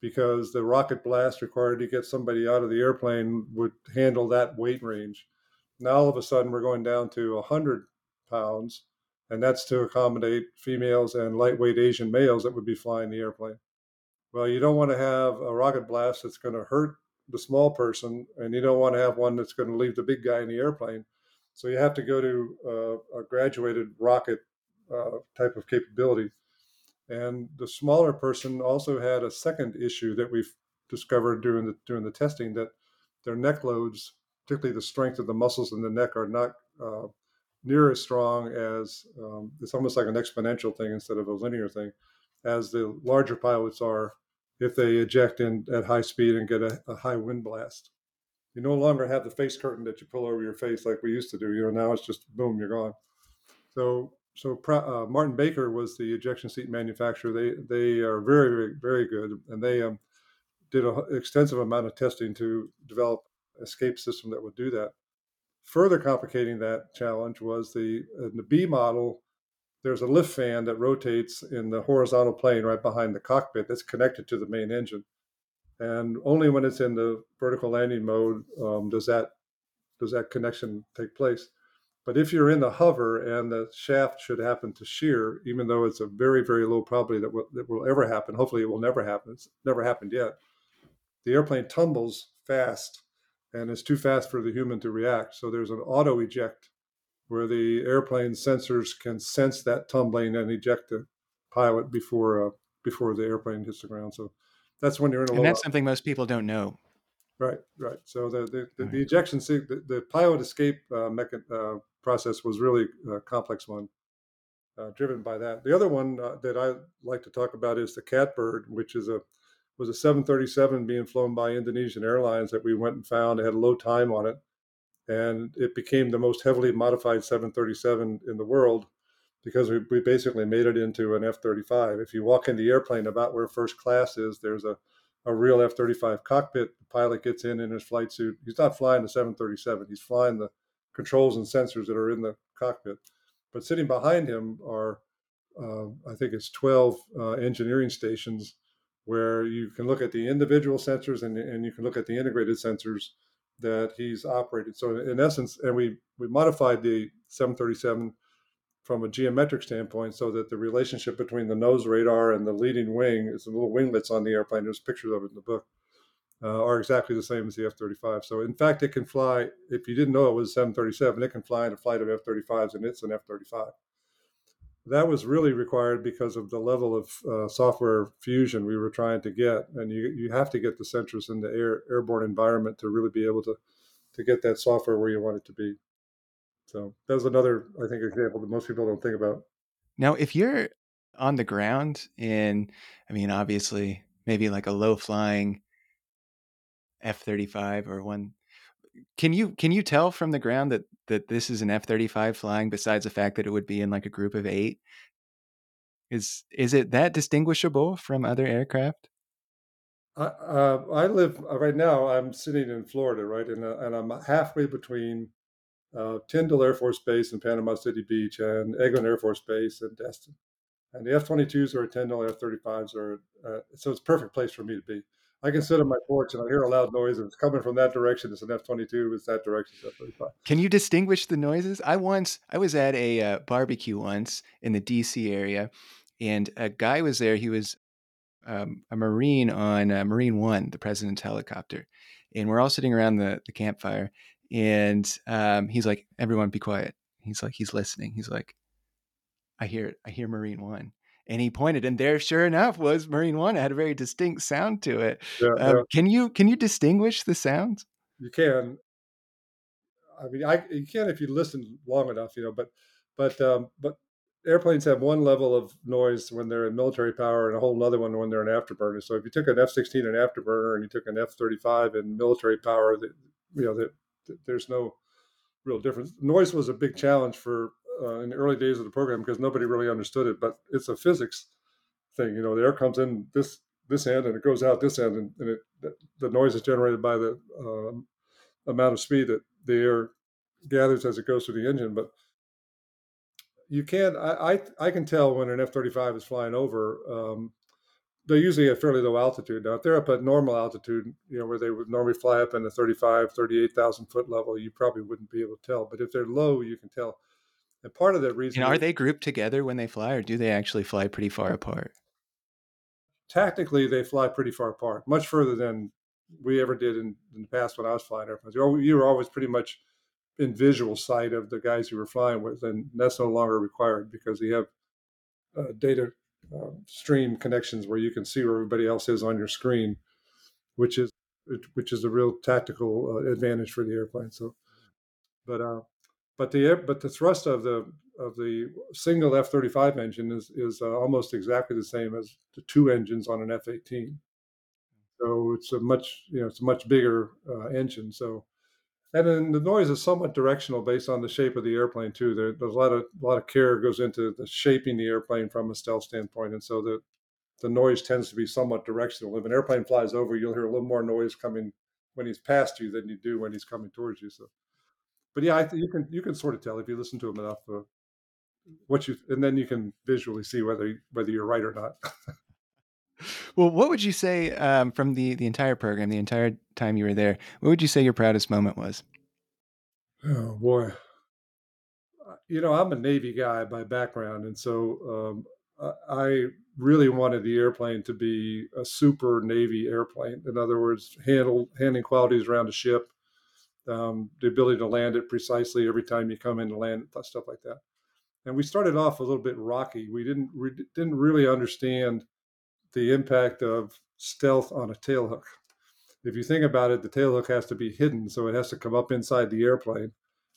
because the rocket blast required to get somebody out of the airplane would handle that weight range. Now all of a sudden we're going down to 100 pounds, and that's to accommodate females and lightweight Asian males that would be flying the airplane. Well, you don't want to have a rocket blast that's going to hurt the small person, and you don't want to have one that's going to leave the big guy in the airplane. So you have to go to uh, a graduated rocket uh, type of capability. And the smaller person also had a second issue that we've discovered during the during the testing that their neck loads, particularly the strength of the muscles in the neck, are not uh, near as strong as um, it's almost like an exponential thing instead of a linear thing, as the larger pilots are if they eject in at high speed and get a, a high wind blast. You no longer have the face curtain that you pull over your face like we used to do. You know, now it's just boom, you're gone. So, so uh, Martin Baker was the ejection seat manufacturer. They they are very very very good, and they um, did an extensive amount of testing to develop escape system that would do that. Further complicating that challenge was the in the B model. There's a lift fan that rotates in the horizontal plane right behind the cockpit that's connected to the main engine, and only when it's in the vertical landing mode um, does that does that connection take place. But if you're in the hover and the shaft should happen to shear, even though it's a very, very low probability that will, that will ever happen, hopefully it will never happen. It's never happened yet. The airplane tumbles fast and it's too fast for the human to react. So there's an auto eject where the airplane sensors can sense that tumbling and eject the pilot before uh, before the airplane hits the ground. So that's when you're in a and that's something most people don't know. Right, right. So the the, the, right. the ejection seat, the, the, pilot escape uh, mecha, uh, process was really a complex one, uh, driven by that. The other one uh, that I like to talk about is the Catbird, which is a was a 737 being flown by Indonesian Airlines that we went and found. It had a low time on it, and it became the most heavily modified 737 in the world because we, we basically made it into an F-35. If you walk in the airplane about where first class is, there's a a real F-35 cockpit. The pilot gets in in his flight suit. He's not flying the 737. He's flying the controls and sensors that are in the cockpit. But sitting behind him are, uh, I think it's 12 uh, engineering stations where you can look at the individual sensors and, and you can look at the integrated sensors that he's operated. So in essence, and we we modified the 737 from a geometric standpoint so that the relationship between the nose radar and the leading wing is the little winglets on the airplane. There's pictures of it in the book. Uh, are exactly the same as the F-35. So in fact, it can fly. If you didn't know it was 737, it can fly in a flight of F-35s, and it's an F-35 that was really required because of the level of uh, software fusion we were trying to get. And you, you have to get the sensors in the air, airborne environment to really be able to, to get that software where you want it to be. So that was another, I think, example that most people don't think about. Now, if you're on the ground in, I mean, obviously, maybe like a low flying F 35 or one can you can you tell from the ground that that this is an F-35 flying besides the fact that it would be in like a group of 8? Is is it that distinguishable from other aircraft? I, uh, I live uh, right now. I'm sitting in Florida, right, and, uh, and I'm halfway between uh, Tyndall Air Force Base in Panama City Beach and Eglin Air Force Base in Destin. And the F-22s are at Tyndall, F-35s are, uh, so it's a perfect place for me to be. I can sit on my porch and I hear a loud noise. It's coming from that direction, it's an F twenty two. It's that direction, it's F thirty five. Can you distinguish the noises? I once I was at a uh, barbecue once in the D.C. area, and a guy was there. He was um, a Marine on uh, Marine One, the president's helicopter, and we're all sitting around the the campfire. And um, he's like, "Everyone, be quiet." He's like, he's listening. He's like, "I hear it. I hear Marine One." And he pointed and there sure enough was marine one. It had a very distinct sound to it. Yeah, um, yeah. can you can you distinguish the sounds? You can. I mean i you can if you listen long enough you know but but um, but airplanes have one level of noise when they're in military power and a whole other one when they're in afterburner. So if you took an f-16 in afterburner and you took an f-35 in military power that you know that there's no real difference. Noise was a big challenge for uh, in the early days of the program because nobody really understood it. But it's a physics thing. You know, the air comes in this this end and it goes out this end, and, and it, the noise is generated by the um, amount of speed that the air gathers as it goes through the engine. But you can't. I I, I can tell when an F thirty five is flying over. Um, they're usually at fairly low altitude. Now, if they're up at normal altitude, you know, where they would normally fly up in the 35, 38,000 foot level, you probably wouldn't be able to tell. But if they're low, you can tell. And part of the reason are they grouped together when they fly, or do they actually fly pretty far apart? Tactically, they fly pretty far apart, much further than we ever did in, in the past when I was flying airplanes. You were always pretty much in visual sight of the guys you were flying with, and that's no longer required because you have uh, data uh, stream connections where you can see where everybody else is on your screen, which is which is a real tactical uh, advantage for the airplane. So, but uh, but the but the thrust of the of the single F-35 engine is is uh, almost exactly the same as the two engines on an F-18. So it's a much you know it's a much bigger uh, engine. So and then the noise is somewhat directional based on the shape of the airplane too. There, there's a lot of a lot of care goes into the shaping the airplane from a stealth standpoint, and so the the noise tends to be somewhat directional. If an airplane flies over, you'll hear a little more noise coming when he's past you than you do when he's coming towards you. So, but yeah, I, you can you can sort of tell if you listen to him enough uh, what you, and then you can visually see whether whether you're right or not. well, what would you say um, from the the entire program, the entire time you were there? What would you say your proudest moment was? Oh boy, uh, you know I'm a Navy guy by background, and so um, I really wanted the airplane to be a super Navy airplane. In other words, handle handling qualities around a ship, um, the ability to land it precisely every time you come in to land, stuff like that. And we started off a little bit rocky. We didn't we didn't really understand the impact of stealth on a tailhook. If you think about it, the tailhook has to be hidden, so it has to come up inside the airplane,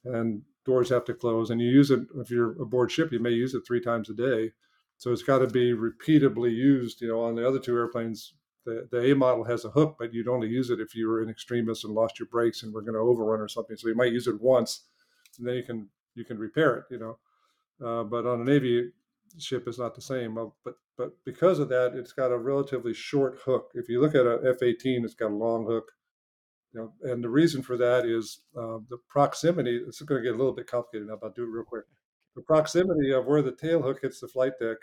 and doors have to close. And you use it if you're aboard ship, you may use it three times a day, so it's got to be repeatedly used. You know, on the other two airplanes, the, the A model has a hook, but you'd only use it if you were in extremis and lost your brakes and were going to overrun or something. So you might use it once, and then you can you can repair it. You know, uh, but on a Navy ship, it's not the same. But but because of that, it's got a relatively short hook. If you look at a F-18, it's got a long hook. You know, and the reason for that is uh, the proximity. It's going to get a little bit complicated now, but I'll do it real quick. The proximity of where the tail hook hits the flight deck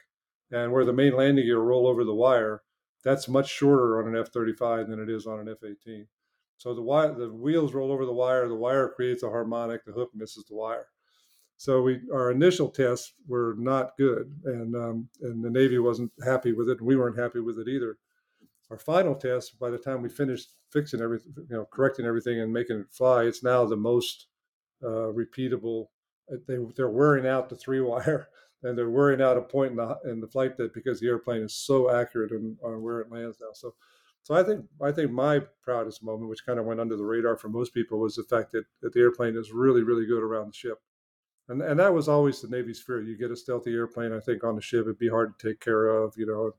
and where the main landing gear roll over the wire, that's much shorter on an F-35 than it is on an F-18. So the wire, the wheels roll over the wire. The wire creates a harmonic. The hook misses the wire. So we our initial tests were not good, and um, and the Navy wasn't happy with it, and we weren't happy with it either. Our final test, by the time we finished fixing everything, you know, correcting everything and making it fly, it's now the most uh, repeatable. Uh, they they're wearing out the three wire, and they're wearing out a point in the in the flight that because the airplane is so accurate on, on where it lands now. So so I think I think my proudest moment, which kind of went under the radar for most people, was the fact that, that the airplane is really really good around the ship and and that was always the Navy's fear. You get a stealthy airplane, I think, on the ship, it'd be hard to take care of, you know,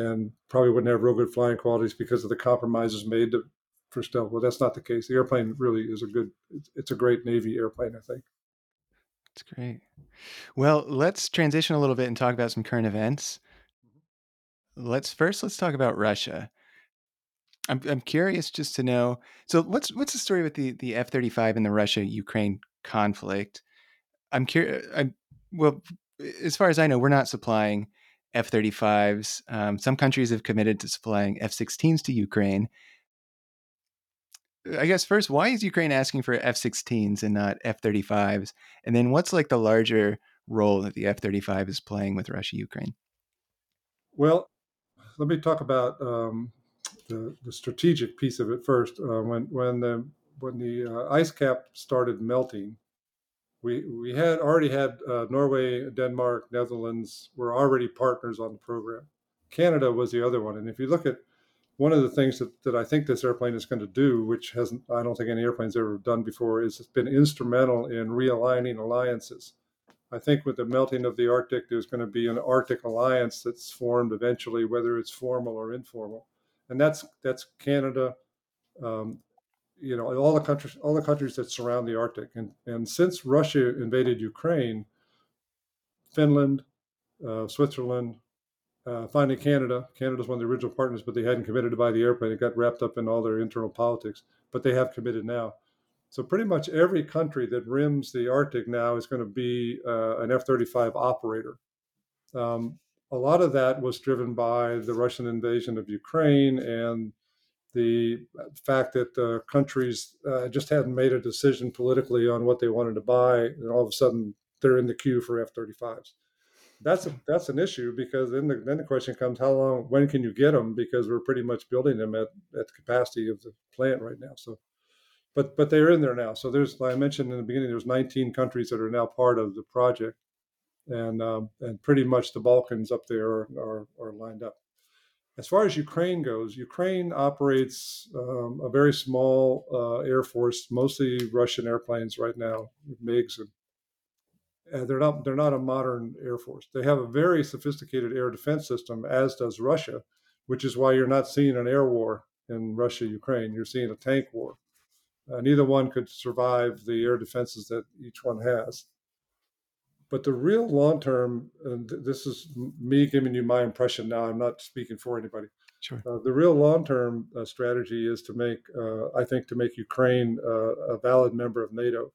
and probably wouldn't have real good flying qualities because of the compromises made to, for stealth. Well, that's not the case. The airplane really is a good. It's a great Navy airplane, I think. That's great. Well, let's transition a little bit and talk about some current events. Mm-hmm. Let's first let's talk about Russia. I'm I'm curious just to know. So what's what's the story with the the F thirty five and the Russia Ukraine conflict? I'm curious. I'm well, as far as I know, we're not supplying F-35s. Um, some countries have committed to supplying F-16s to Ukraine. I guess first, why is Ukraine asking for F-16s and not F-35s? And then, what's like the larger role that the F-35 is playing with Russia Ukraine? Well, let me talk about um, the, the, strategic piece of it first. Uh, when when the when the uh, ice cap started melting, we we had already had uh, Norway, Denmark, Netherlands were already partners on the program. Canada was the other one, and if you look at one of the things that, that I think this airplane is going to do, which hasn't I don't think any airplane's ever done before, is it's been instrumental in realigning alliances. I think with the melting of the Arctic, there's going to be an Arctic alliance that's formed eventually, whether it's formal or informal, and that's that's Canada, um, you know all the countries all the countries that surround the Arctic and and since Russia invaded Ukraine, Finland, uh, Switzerland, uh, finally Canada. Canada's one of the original partners, but they hadn't committed to buy the airplane. It got wrapped up in all their internal politics, but they have committed now. So pretty much every country that rims the Arctic now is going to be uh, an F-35 operator. Um, a lot of that was driven by the Russian invasion of Ukraine and the fact that the countries uh, just hadn't made a decision politically on what they wanted to buy, and all of a sudden they're in the queue for F 35s. That's a, that's an issue because then the then the question comes: How long? When can you get them? Because we're pretty much building them at at the capacity of the plant right now. So, but but they're in there now. So there's like I mentioned in the beginning, there's 19 countries that are now part of the project, and um, and pretty much the Balkans up there are, are, are lined up. As far as Ukraine goes, Ukraine operates um, a very small uh, air force, mostly Russian airplanes right now, MiGs, and, and they're not they're not a modern air force. They have a very sophisticated air defense system, as does Russia, which is why you're not seeing an air war in Russia Ukraine. You're seeing a tank war. Uh, neither one could survive the air defenses that each one has. But the real long term, and this is me giving you my impression now, I'm not speaking for anybody. Sure. Uh, the real long term uh, strategy is to make, uh, I think, to make Ukraine uh, a valid member of NATO.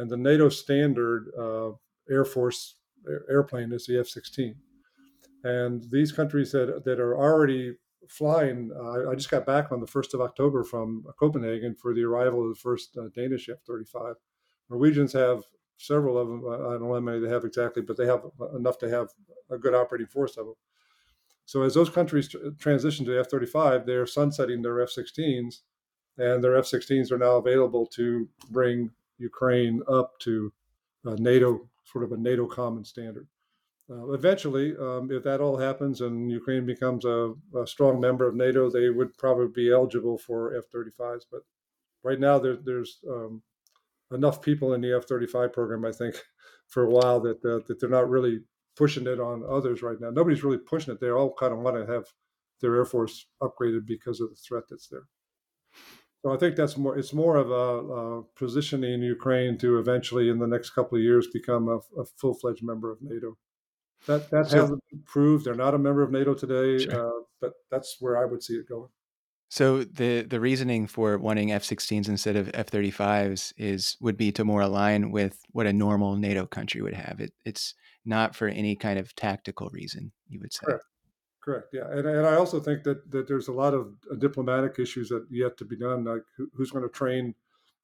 And the NATO standard uh, Air Force airplane is the F 16. And these countries that, that are already flying, uh, I just got back on the 1st of October from Copenhagen for the arrival of the first Danish F 35. Norwegians have several of them. I don't know how many they have exactly, but they have enough to have a good operating force of them. So as those countries transition to F-35, they're sunsetting their F-16s, and their F-16s are now available to bring Ukraine up to NATO, sort of a NATO common standard. Uh, eventually, um, if that all happens and Ukraine becomes a, a, strong member of NATO, they would probably be eligible for F-35s. But right now, there, there's um, enough people in the F thirty five program, I think, for a while that uh, that they're not really pushing it on others right now. Nobody's really pushing it. They all kind of want to have their air force upgraded because of the threat that's there. So I think that's more. It's more of a, a positioning Ukraine to eventually, in the next couple of years, become a, a full fledged member of NATO. That that so, hasn't proved. They're not a member of NATO today, sure. uh, but that's where I would see it going. So the the reasoning for wanting F-16s instead of F-35s is would be to more align with what a normal NATO country would have. It it's not for any kind of tactical reason, you would say. Correct. Correct. Yeah, and, and I also think that that there's a lot of uh, diplomatic issues that yet to be done. Like who's going to train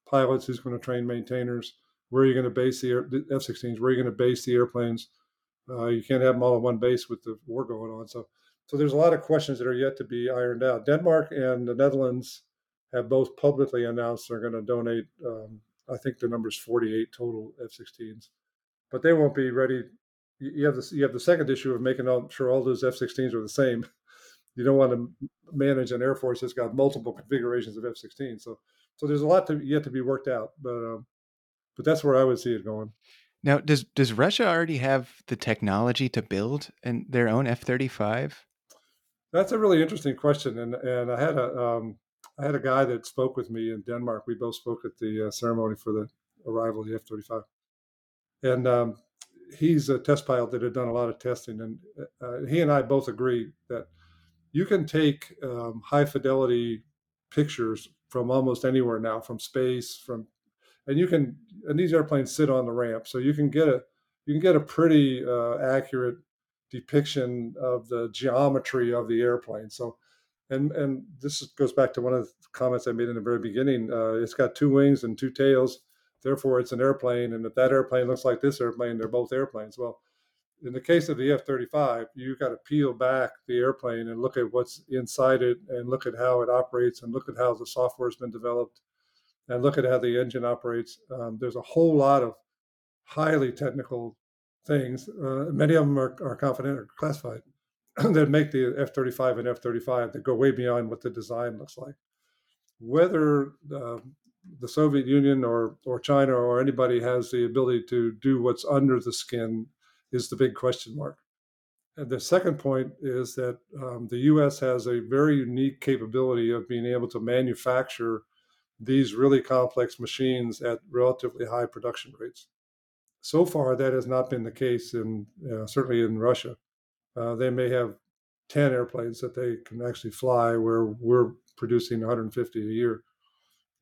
pilots? Who's going to train maintainers? Where are you going to base the, the F-16s? Where are you going to base the airplanes? Uh, you can't have them all at one base with the war going on. So so there's a lot of questions that are yet to be ironed out. Denmark and the Netherlands have both publicly announced they're going to donate. Um, I think the number is 48 total F-16s, but they won't be ready. You have this. You have the second issue of making sure all those F-16s are the same. You don't want to manage an air force that's got multiple configurations of F-16. So, so there's a lot to yet to be worked out. But, um, but that's where I would see it going. Now, does does Russia already have the technology to build an, their own F thirty five? That's a really interesting question, and and I had a um, I had a guy that spoke with me in Denmark. We both spoke at the uh, ceremony for the arrival of the F thirty five, and um, he's a test pilot that had done a lot of testing, and uh, he and I both agree that you can take um, high fidelity pictures from almost anywhere now, from space, from and you can and these airplanes sit on the ramp, so you can get a you can get a pretty uh, accurate depiction of the geometry of the airplane. So, and and this goes back to one of the comments I made in the very beginning. Uh, it's got two wings and two tails, therefore it's an airplane. And if that airplane looks like this airplane, they're both airplanes. Well, in the case of the F-35, you've got to peel back the airplane and look at what's inside it, and look at how it operates, and look at how the software has been developed, and look at how the engine operates. Um, there's a whole lot of highly technical things. Uh, many of them are, are confident or classified that make the F 35 and F 35 that go way beyond what the design looks like. Whether uh, the Soviet Union or, or China or anybody has the ability to do what's under the skin is the big question mark. And the second point is that um, the US has a very unique capability of being able to manufacture these really complex machines at relatively high production rates. So far, that has not been the case in uh, certainly in Russia. Uh, they may have 10 airplanes that they can actually fly, where we're producing 150 a year.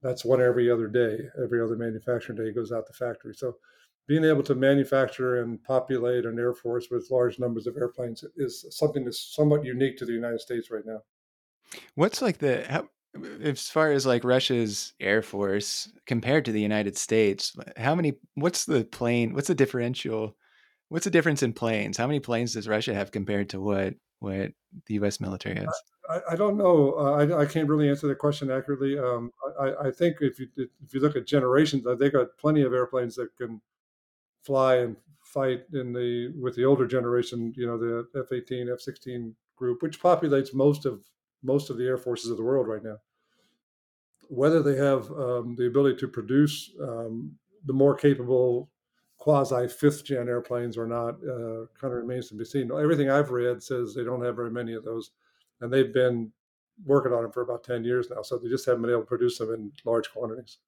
That's one every other day. Every other manufacturing day goes out the factory. So, being able to manufacture and populate an air force with large numbers of airplanes is something that's somewhat unique to the United States right now. What's like the how, as far as like Russia's air force compared to the United States, how many? What's the plane? What's the differential What's the difference in planes? How many planes does Russia have compared to what what the U.S. military has? I, I don't know. Uh, I, I, can't really answer the question accurately. Um, I, I, think if you if you look at generations, they got plenty of airplanes that can fly and fight in the with the older generation. You know, the F-18, F-16 group, which populates most of most of the air forces of the world right now. Whether they have um, the ability to produce um, the more capable quasi fifth gen airplanes or not uh, kind of remains to be seen. Everything I've read says they don't have very many of those, and they've been working on them for about 10 years now. So they just haven't been able to produce them in large quantities.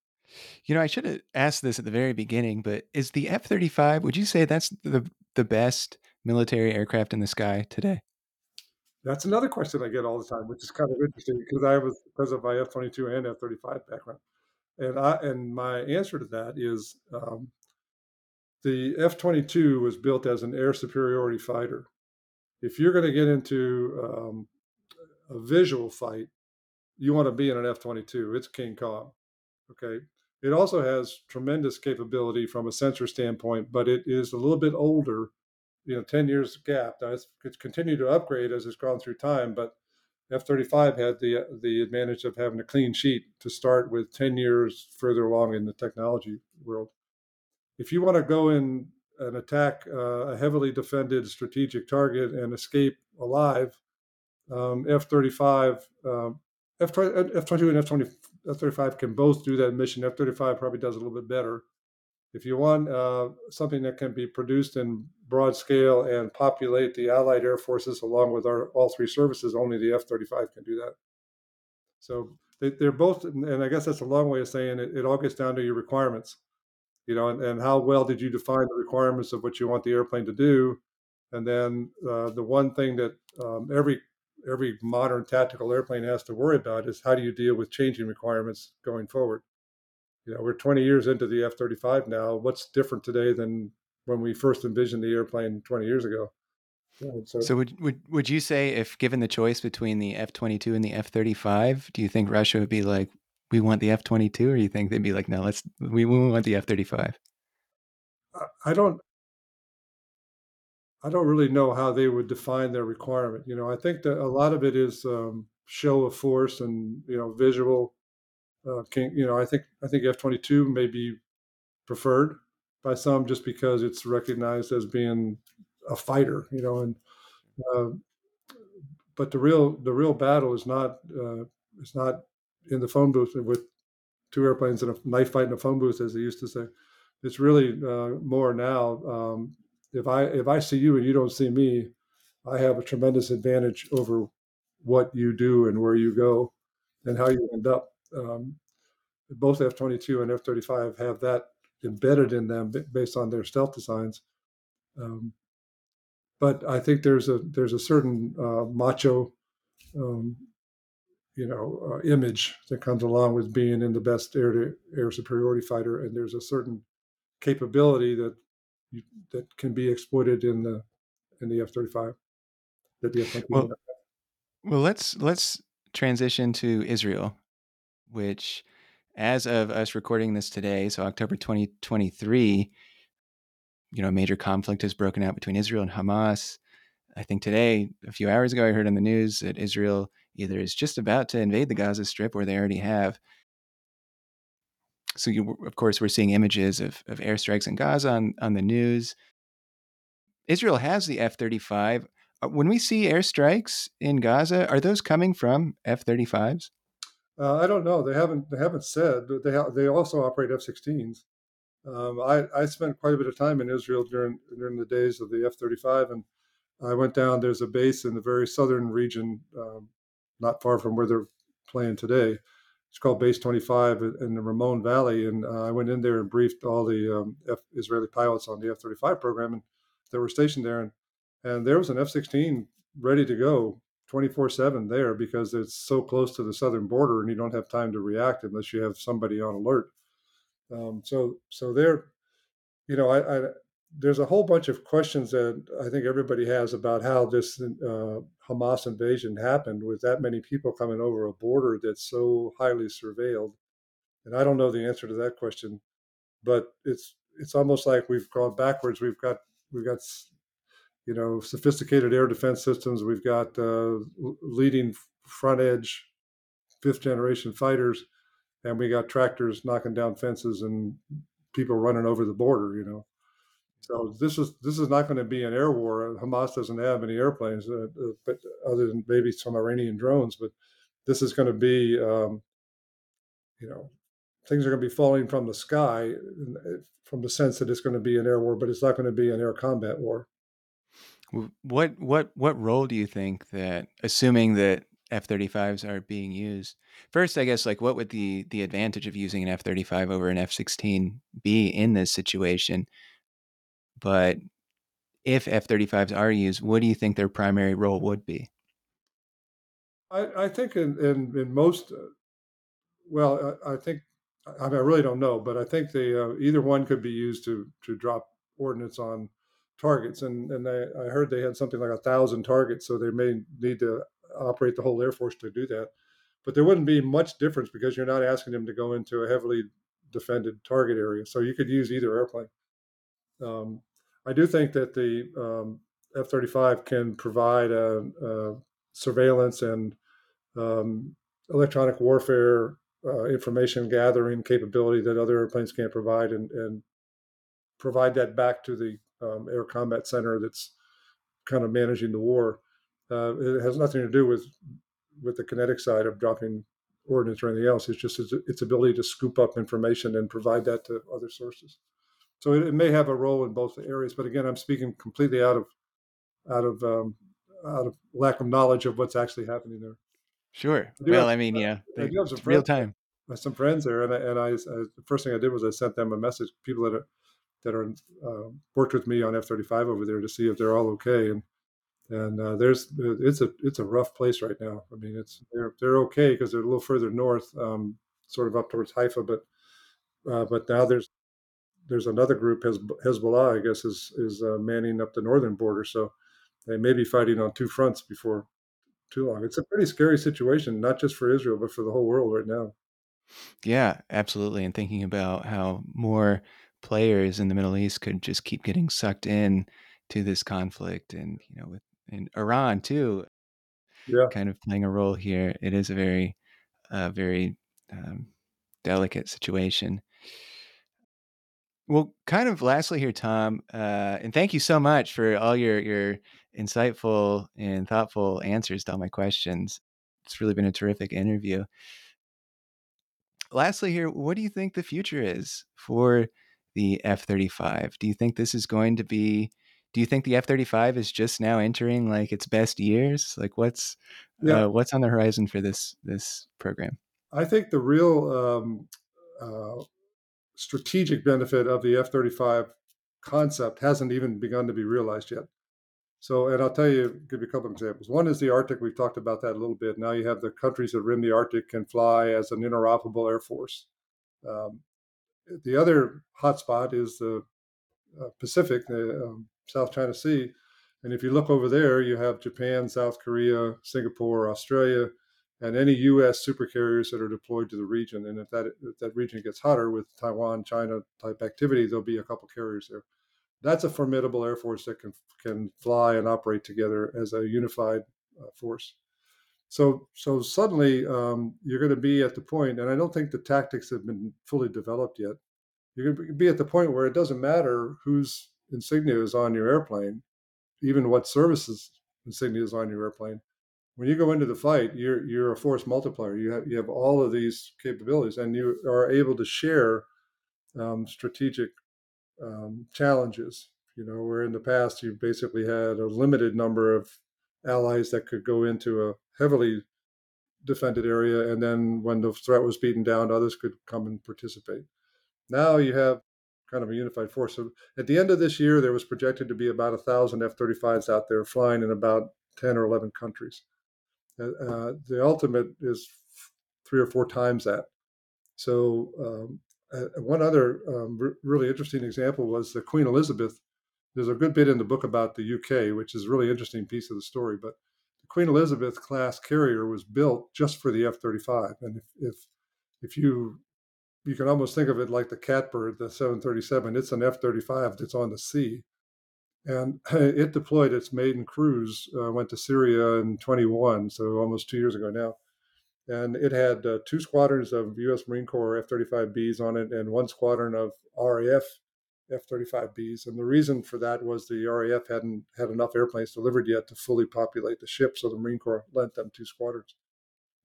You know, I should have asked this at the very beginning, but is the F 35, would you say that's the, the best military aircraft in the sky today? That's another question I get all the time, which is kind of interesting because I was because of my F twenty two and F thirty five background, and I and my answer to that is um, the F twenty two was built as an air superiority fighter. If you're going to get into um, a visual fight, you want to be in an F twenty two. It's King Kong. Okay, it also has tremendous capability from a sensor standpoint, but it is a little bit older you know 10 years gap. Now it's, it's continued to upgrade as it's gone through time, but F-35 had the the advantage of having a clean sheet to start with 10 years further along in the technology world. If you want to go in and attack uh, a heavily defended strategic target and escape alive, um, F-35, um, F-22 and F-20, F-35 can both do that mission. F-35 probably does a little bit better. If you want uh, something that can be produced in broad scale and populate the Allied air forces along with our all three services, only the F 35 can do that. So they, are both, and I guess that's a long way of saying it, it all gets down to your requirements, you know, and, and how well did you define the requirements of what you want the airplane to do? And then uh, the one thing that um, every every modern tactical airplane has to worry about is how do you deal with changing requirements going forward? You know, we're 20 years into the F 35 now. What's different today than when we first envisioned the airplane 20 years ago. So, so would, would would you say if given the choice between the F twenty two and the F thirty five, do you think Russia would be like, we want the F twenty two, or you think they'd be like, no, let's we, we want the F thirty five? I don't I don't really know how they would define their requirement. You know, I think that a lot of it is um, show of force and you know visual. Uh, can, you know, I think I think F twenty two may be preferred by some just because it's recognized as being a fighter, you know. And uh, but the real the real battle is not uh, is not in the phone booth with two airplanes and a knife fight in a phone booth, as they used to say. It's really uh, more now. Um, if I if I see you and you don't see me, I have a tremendous advantage over what you do and where you go and how you end up. Um, both F twenty two and F thirty five have that embedded in them based on their stealth designs. Um, but I think there's a there's a certain uh, macho, um, you know, uh, image that comes along with being in the best air to air superiority fighter, and there's a certain capability that you, that can be exploited in the in the F-35. That the F-35 well, well, let's let's transition to Israel, which as of us recording this today, so October 2023, you know, a major conflict has broken out between Israel and Hamas. I think today, a few hours ago, I heard on the news that Israel either is just about to invade the Gaza Strip or they already have. So, you, of course, we're seeing images of, of airstrikes in Gaza on, on the news. Israel has the F 35. Uh, when we see airstrikes in Gaza, are those coming from F 35s? Uh, I don't know. They haven't they haven't said. They ha- they also operate F-16s. Um, I I spent quite a bit of time in Israel during during the days of the F-35, and I went down. There's a base in the very southern region, um, not far from where they're playing today. It's called Base 25 in the Ramon Valley, and uh, I went in there and briefed all the um, F- Israeli pilots on the F-35 program, and they were stationed there, and and there was an F-16 ready to go 24 7 there because it's so close to the southern border and you don't have time to react unless you have somebody on alert. Um, so, so there, you know, I, I, there's a whole bunch of questions that I think everybody has about how this uh, Hamas invasion happened with that many people coming over a border that's so highly surveilled. And I don't know the answer to that question, but it's it's almost like we've gone backwards. We've got we've got you know sophisticated air defense systems. We've got uh, leading front edge fifth generation fighters, and we got tractors knocking down fences and people running over the border. You know, so this is this is not going to be an air war. Hamas doesn't have any airplanes, uh, uh, but other than maybe some Iranian drones. But this is going to be, um, you know, things are going to be falling from the sky, uh, from the sense that it's going to be an air war, but it's not going to be an air combat war. What what what role do you think that, assuming that F-35s are being used. First, I guess like what would the the advantage of using an F-35 over an F-16 be in this situation? But if F-35s are used, what do you think their primary role would be? I, I think in, in, in most, uh, well, I, I, think I, mean, I really don't know, but I think the uh, either one could be used to to drop ordnance on targets, and and I heard they had something like a thousand targets, so they may need to operate the whole Air Force to do that. But there wouldn't be much difference because you're not asking them to go into a heavily defended target area. So you could use either airplane. Um, I do think that the um, F 35 can provide a, a surveillance and um, electronic warfare uh, information gathering capability that other airplanes can't provide and, and provide that back to the um, air combat center that's kind of managing the war. Uh, it has nothing to do with with the kinetic side of dropping ordnance or anything else. It's just its, its ability to scoop up information and provide that to other sources. So it, it, may have a role in both areas. But again, I'm speaking completely out of out of um, out of lack of knowledge of what's actually happening there. Sure. I well, have, I mean, yeah, I some real time. Some friends there, and I, and I, I, the first thing I did was I sent them a message. People that are that are uh, worked with me on F-35 over there to see if they're all okay, and and uh, there's it's a it's a rough place right now. I mean, it's they're they're okay because they're a little further north, um, sort of up towards Haifa, but uh, but now there's there's another group, Hezbollah, I guess, is is uh, manning up the northern border. So they may be fighting on two fronts before too long. It's a pretty scary situation, not just for Israel, but for the whole world right now. Yeah, absolutely. And thinking about how more players in the Middle East could just keep getting sucked in to this conflict, and you know, with and Iran too, yeah, kind of playing a role here. It is a very, uh, very um, delicate situation. Well, kind of lastly here, Tom, uh, and thank you so much for all your your insightful and thoughtful answers to all my questions. It's really been a terrific interview. Lastly, here, what do you think the future is for the F 35? Do you think this is going to be do you think the F thirty five is just now entering like its best years? Like what's yeah. uh, what's on the horizon for this this program? I think the real um, uh, strategic benefit of the F thirty five concept hasn't even begun to be realized yet. So, and I'll tell you, give you a couple of examples. One is the Arctic. We've talked about that a little bit. Now you have the countries that rim the Arctic can fly as an interoperable air force. Um, the other hotspot is the uh, Pacific, the um, South China Sea. And if you look over there, you have Japan, South Korea, Singapore, Australia, and any U.S. supercarriers that are deployed to the region. And if that if that region gets hotter with Taiwan, China type activity, there'll be a couple carriers there. That's a formidable air force that can can fly and operate together as a unified uh, force. So so suddenly um, you're going to be at the point, and I don't think the tactics have been fully developed yet. You're going to be at the point where it doesn't matter whose insignia is on your airplane, even what services insignia is on your airplane, when you go into the fight, you're you're a force multiplier. You have you have all of these capabilities, and you are able to share um, strategic um, challenges. You know, where in the past you basically had a limited number of allies that could go into a heavily defended area, and then when the threat was beaten down, others could come and participate. Now you have kind of a unified force. So at the end of this year, there was projected to be about a thousand F-35s out there flying in about ten or eleven countries. Uh, uh the ultimate is three or four times that. So um, uh, one other um, r- really interesting example was the Queen Elizabeth. There's a good bit in the book about the UK, which is a really interesting piece of the story. But the Queen Elizabeth class carrier was built just for the F-35, and if if, if you you can almost think of it like the catbird, the 737. It's an F 35 that's on the sea. And it deployed its maiden cruise, uh, went to Syria in 21, so almost two years ago now. And it had uh, two squadrons of U.S. Marine Corps F-35Bs on it, and one squadron of RAF F-35Bs. And the reason for that was the RAF hadn't had enough airplanes delivered yet to fully populate the ship, so the Marine Corps lent them two squadrons.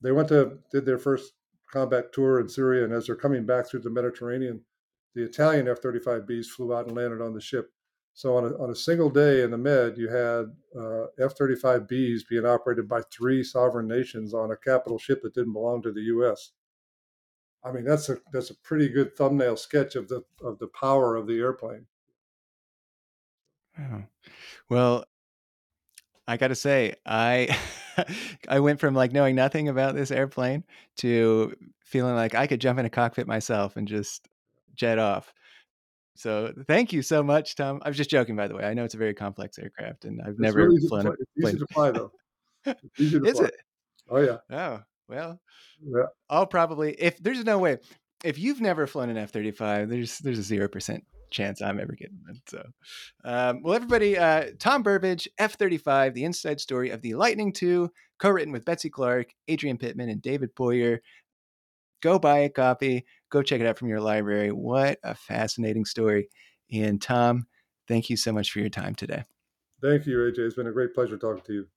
They went to did their first combat tour in Syria, and as they're coming back through the Mediterranean, the Italian F-35Bs flew out and landed on the ship. So on a, on a single day in the Med, you had uh, F-35Bs being operated by three sovereign nations on a capital ship that didn't belong to the U.S. I mean, that's a that's a pretty good thumbnail sketch of the of the power of the airplane. Well, I got to say, I I went from like knowing nothing about this airplane to feeling like I could jump in a cockpit myself and just jet off. So thank you so much, Tom. I was just joking, by the way. I know it's a very complex aircraft, and I've It's never really flown a It's easy to fly, though. Easy to Is fly. it? Oh yeah, Oh well, yeah. I'll probably if there's no way if you've never flown an F thirty five, there's there's a zero percent chance I'm ever getting one. So, um, well, everybody, uh, Tom Burbage, F thirty five, the inside story of the Lightning two, co-written with Betsy Clark, Adrian Pitman, and David Boyer. Go buy a copy. Go check it out from your library. What a fascinating story! And Tom, thank you so much for your time today. Thank you, AJ. It's been a great pleasure talking to you.